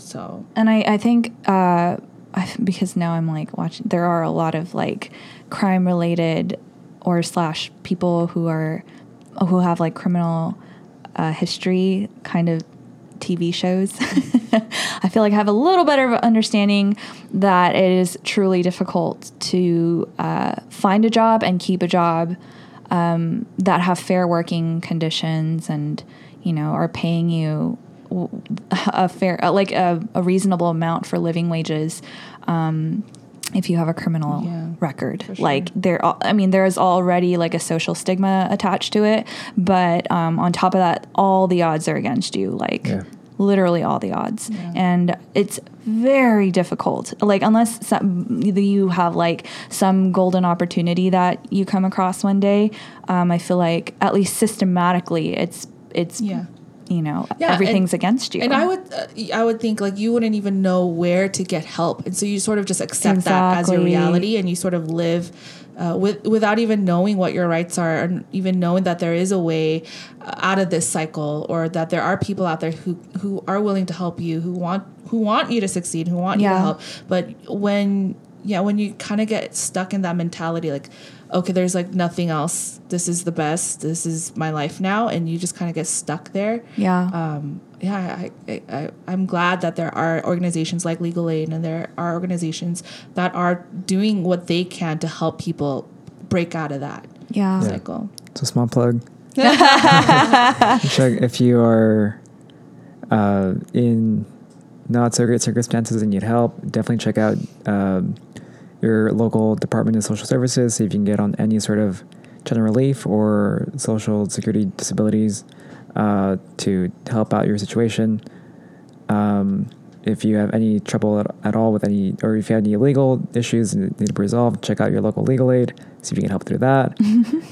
So And I, I think uh, because now I'm like watching, there are a lot of like crime related or slash people who are who have like criminal uh, history kind of TV shows. I feel like I have a little better of an understanding that it is truly difficult to uh, find a job and keep a job um, that have fair working conditions and you know are paying you a fair uh, like a, a reasonable amount for living wages um, if you have a criminal Yeah, record sure. like there i mean there's already like a social stigma attached to it but um, on top of that all the odds are against you like Yeah. literally all the odds Yeah. and it's very difficult like unless some, you have like some golden opportunity that you come across one day um, i feel like at least systematically it's it's yeah. You know Yeah, everything's and- against you. And I would, uh, I would think like you wouldn't even know where to get help, and so you sort of just accept that as your reality, and you sort of live uh, with without even knowing what your rights are, and even knowing that there is a way uh, out of this cycle, or that there are people out there who who are willing to help you, who want who want you to succeed, who want you to help. But when yeah, when you kind of get stuck in that mentality, like okay, there's like nothing else. This is the best. This is my life now, and you just kind of get stuck there yeah um, yeah, I, I, I, I'm glad that there are organizations like Legal Aid and there are organizations that are doing what they can to help people break out of that yeah Yeah. cycle. So small plug. Check if you are uh, in not so great circumstances and need help. Definitely check out um, your local Department of Social Services. See if you can get on any sort of general relief or social security disabilities uh, to help out your situation. Um, if you have any trouble at, at all with any, or if you have any legal issues and need to be resolved, check out your local legal aid. See if you can help through that.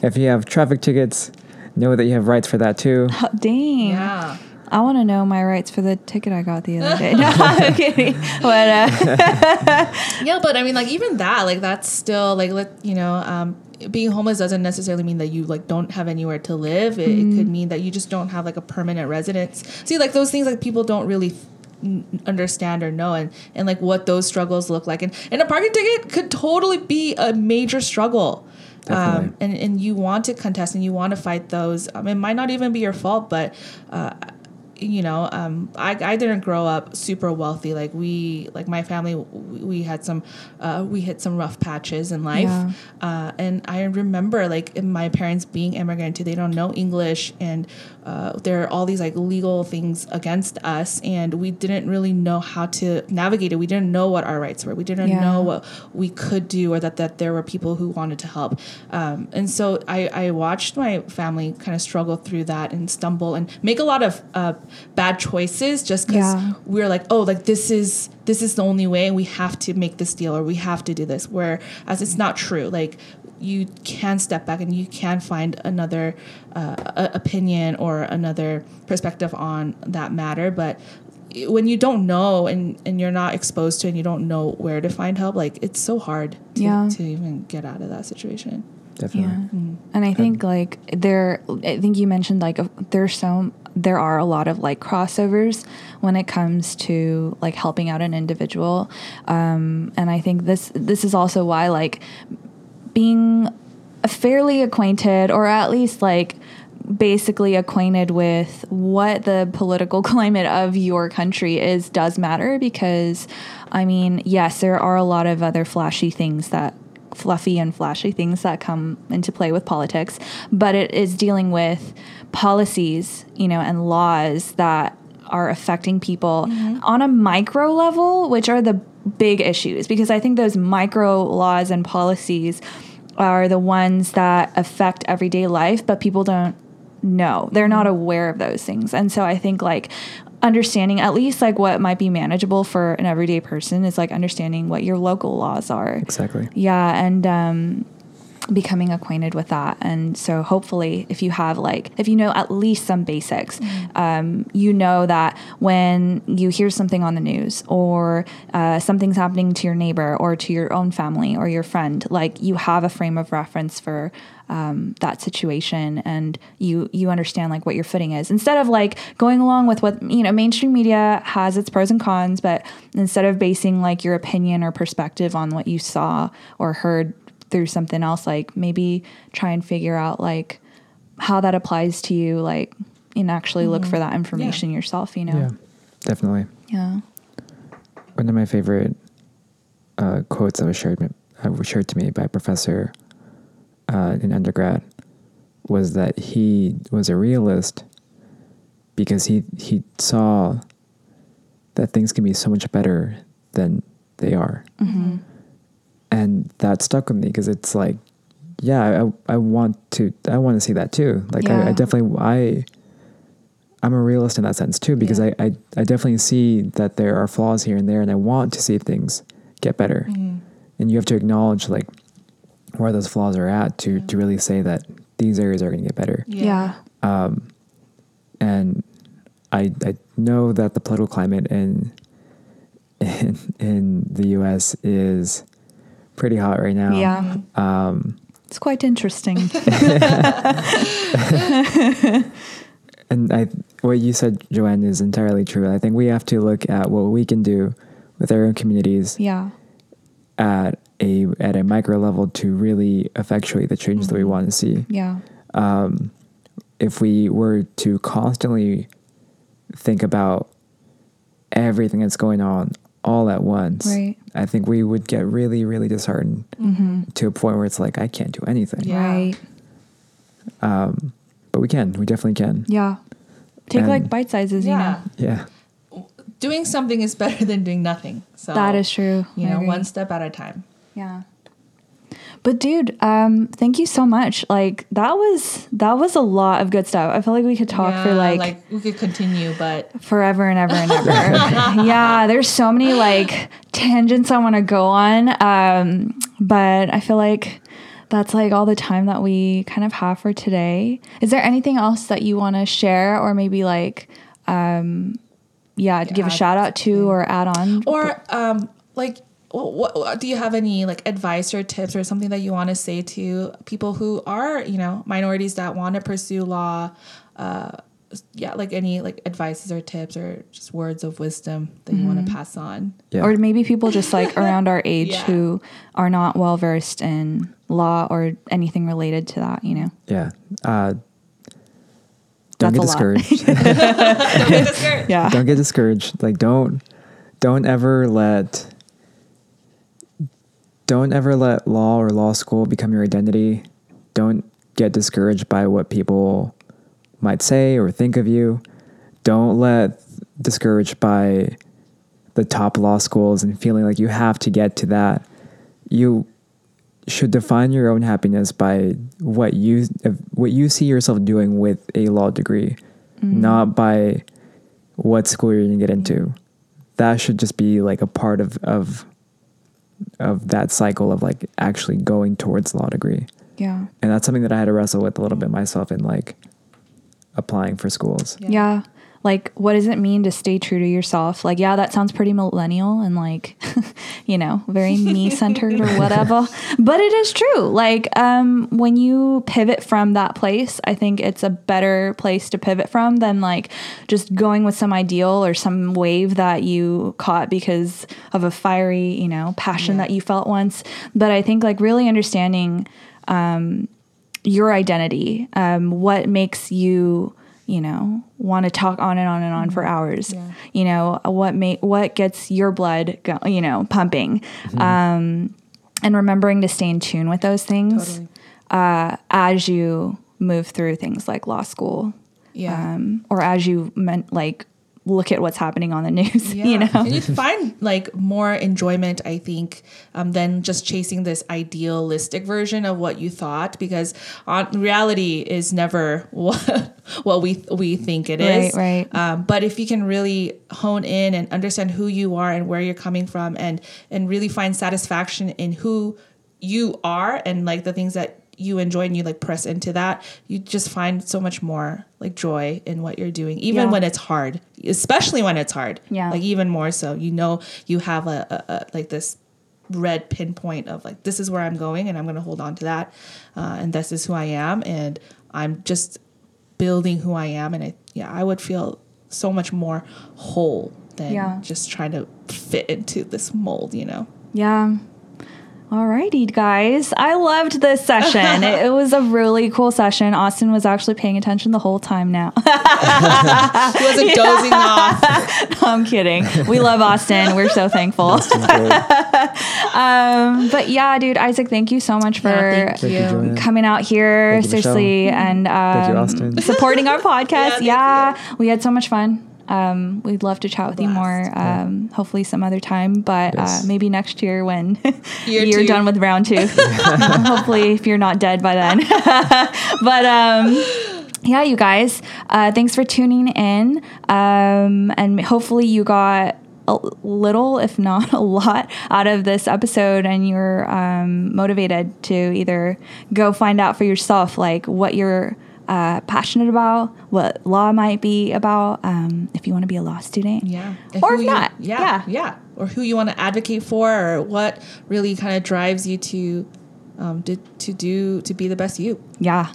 if you have traffic tickets, know that you have rights for that too. Oh, dang Yeah. I want to know my rights for the ticket I got the other day. No, I'm kidding. But uh, Yeah, but I mean, like even that, like that's still like let you know, um, being homeless doesn't necessarily mean that you like don't have anywhere to live. It, it could mean that you just don't have like a permanent residence. See, like those things like people don't really n- understand or know and and like what those struggles look like and and a parking ticket could totally be a major struggle um and and you want to contest and you want to fight those um, it might not even be your fault but uh you know um I, I didn't grow up super wealthy. Like we like my family we had some uh we hit some rough patches in life. Yeah. uh and i remember like my parents being immigrant too they don't know english. And uh, there are all these like legal things against us and we didn't really know how to navigate it we didn't know what our rights were we didn't Yeah. know what we could do or that that there were people who wanted to help um, and so I, I watched my family kind of struggle through that and stumble and make a lot of uh, bad choices just because Yeah. we're like oh like this is this is the only way we have to make this deal or we have to do this whereas it's not true like you can step back and you can find another uh, opinion or another perspective on that matter but when you don't know and, and you're not exposed to it and you don't know where to find help like it's so hard to, Yeah. to even get out of that situation Definitely. yeah. And I think like there, I think you mentioned like there's so there are a lot of like crossovers when it comes to like helping out an individual, um, and I think this this is also why like being fairly acquainted or at least like basically acquainted with what the political climate of your country is does matter because I mean, yes, there are a lot of other flashy things that fluffy and flashy things that come into play with politics, but it is dealing with policies, you know, and laws that are affecting people mm-hmm. on a micro level, which are the big issues because I think those micro laws and policies are the ones that affect everyday life, but people don't know. They're not aware of those things. And so I think like understanding at least like what might be manageable for an everyday person is like understanding what your local laws are. Exactly. Yeah, and um, becoming acquainted with that. And so hopefully, if you have like, if you know at least some basics, um, you know that when you hear something on the news or uh, something's happening to your neighbor or to your own family or your friend, like you have a frame of reference for. Um, that situation and you you understand like what your footing is instead of like going along with what you know mainstream media has its pros and cons but instead of basing like your opinion or perspective on what you saw or heard through something else like maybe try and figure out like how that applies to you like and actually look for that information yourself you Yeah. know Definitely. yeah. One of my favorite uh, quotes that was shared, uh, was shared to me by a professor uh, in undergrad was that he was a realist because he he saw that things can be so much better than they are, and that stuck with me because it's like, yeah, I, I want to I want to see that too. Like I, I definitely I. I'm a realist in that sense too, because Yeah. I, I, I definitely see that there are flaws here and there, and I want to see things get better. Mm-hmm. And you have to acknowledge like where those flaws are at to to really say that these areas are going to get better. yeah, um And I I know that the political climate in in in the U.S. is pretty hot right now. yeah Um, it's quite interesting and I what you said, Joanne, is entirely true. I think we have to look at what we can do with our own communities yeah at a at a micro level to really effectuate the change that we want to see. yeah If we were to constantly think about everything that's going on all at once, Right. I think we would get really, really disheartened mm-hmm. to a point where it's like I can't do anything. Yeah. right um, But we can. We definitely can. yeah take And- like bite sizes you know Yeah. Doing something is better than doing nothing. So that is true You I know, agree. one step at a time. Yeah. But dude, um, thank you so much. Like that was that was a lot of good stuff. I feel like we could talk for Yeah, like, we could continue, but forever and ever and ever. yeah, there's so many like tangents I want to go on. Um, but I feel like that's like all the time that we kind of have for today. Is there anything else that you want to share or maybe like um yeah, give a shout out to or add on? or um, like, what, what do you have any like advice or tips or something that you want to say to people who are you know minorities that want to pursue law? Uh, yeah, like any like advices or tips or just words of wisdom that you want to pass on. Yeah. or maybe people just like around our age Yeah. who are not well versed in law or anything related to that, you know. Yeah. Uh, don't That's get a lot. discouraged. Yeah. don't get discouraged. Like don't don't ever let don't ever let law or law school become your identity. Don't get discouraged by what people might say or think of you. Don't let discouraged by the top law schools and feeling like you have to get to that. You should define your own happiness by what you what you see yourself doing with a law degree, mm-hmm. not by what school you're going to get into. That should just be like a part of of of that cycle of like actually going towards law degree. Yeah. And that's something that I had to wrestle with a little bit myself in like applying for schools. Yeah. Like, what does it mean to stay true to yourself? Like, yeah, that sounds pretty millennial and like, you know, very me centered or whatever. But it is true. Like, um, when you pivot from that place, I think it's a better place to pivot from than like just going with some ideal or some wave that you caught because of a fiery, you know, passion that you felt once. But I think like really understanding um your identity, um, what makes you, you know, want to talk on and on and on for hours. Yeah. You know, what make what gets your blood, go, you know, pumping, um, and remembering to stay in tune with those things Totally. uh, as you move through things like law school, Yeah. um, or as you meant like look at what's happening on the news. Yeah. You know, and you find like more enjoyment, I think, um, than just chasing this idealistic version of what you thought, because on reality is never what what we we think it is. Right, right. Um, but if you can really hone in and understand who you are and where you're coming from, and and really find satisfaction in who you are and like the things that you enjoy and you like press into that, you just find so much more like joy in what you're doing, even Yeah. when it's hard, especially when it's hard. Yeah. Like even more so, you know, you have a, a, a like this red pinpoint of like, this is where I'm going and I'm going to hold on to that. Uh, and this is who I am. And I'm just building who I am. And I, yeah, I would feel so much more whole than Yeah. just trying to fit into this mold, you know? Yeah. Alrighty, guys. I loved this session. it, it was a really cool session. Austin was actually paying attention the whole time now. He wasn't dozing off. I'm kidding. We love Austin. We're so thankful. Um, but yeah, dude, Isaac, thank you so much for Yeah, thank Thank you, you. Coming out here, Thank you, seriously, and um, Thank you, Austin. supporting our podcast. Yeah, yeah, we had so much fun. Um, we'd love to chat with you more. Blast. Um, hopefully some other time, but Yes. uh, maybe next year when Year you're two. done with round two. hopefully, if you're not dead by then. but um, yeah, you guys, uh, thanks for tuning in, um, and hopefully you got a little, if not a lot, out of this episode, and you're um, motivated to either go find out for yourself, like what you're uh, passionate about, what law might be about, um, if you want to be a law student. Yeah. Or who if you- not. Yeah, Yeah. yeah. Or who you want to advocate for or what really kind of drives you to um to, to do to be the best you. Yeah.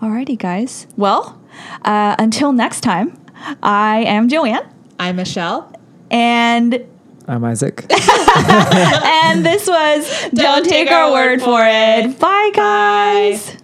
Alrighty, guys. Well, uh, until next time, I am Joanne, I'm Michelle. and I'm Isaac. and this was Don't, Take Our Word for It. Bye, guys.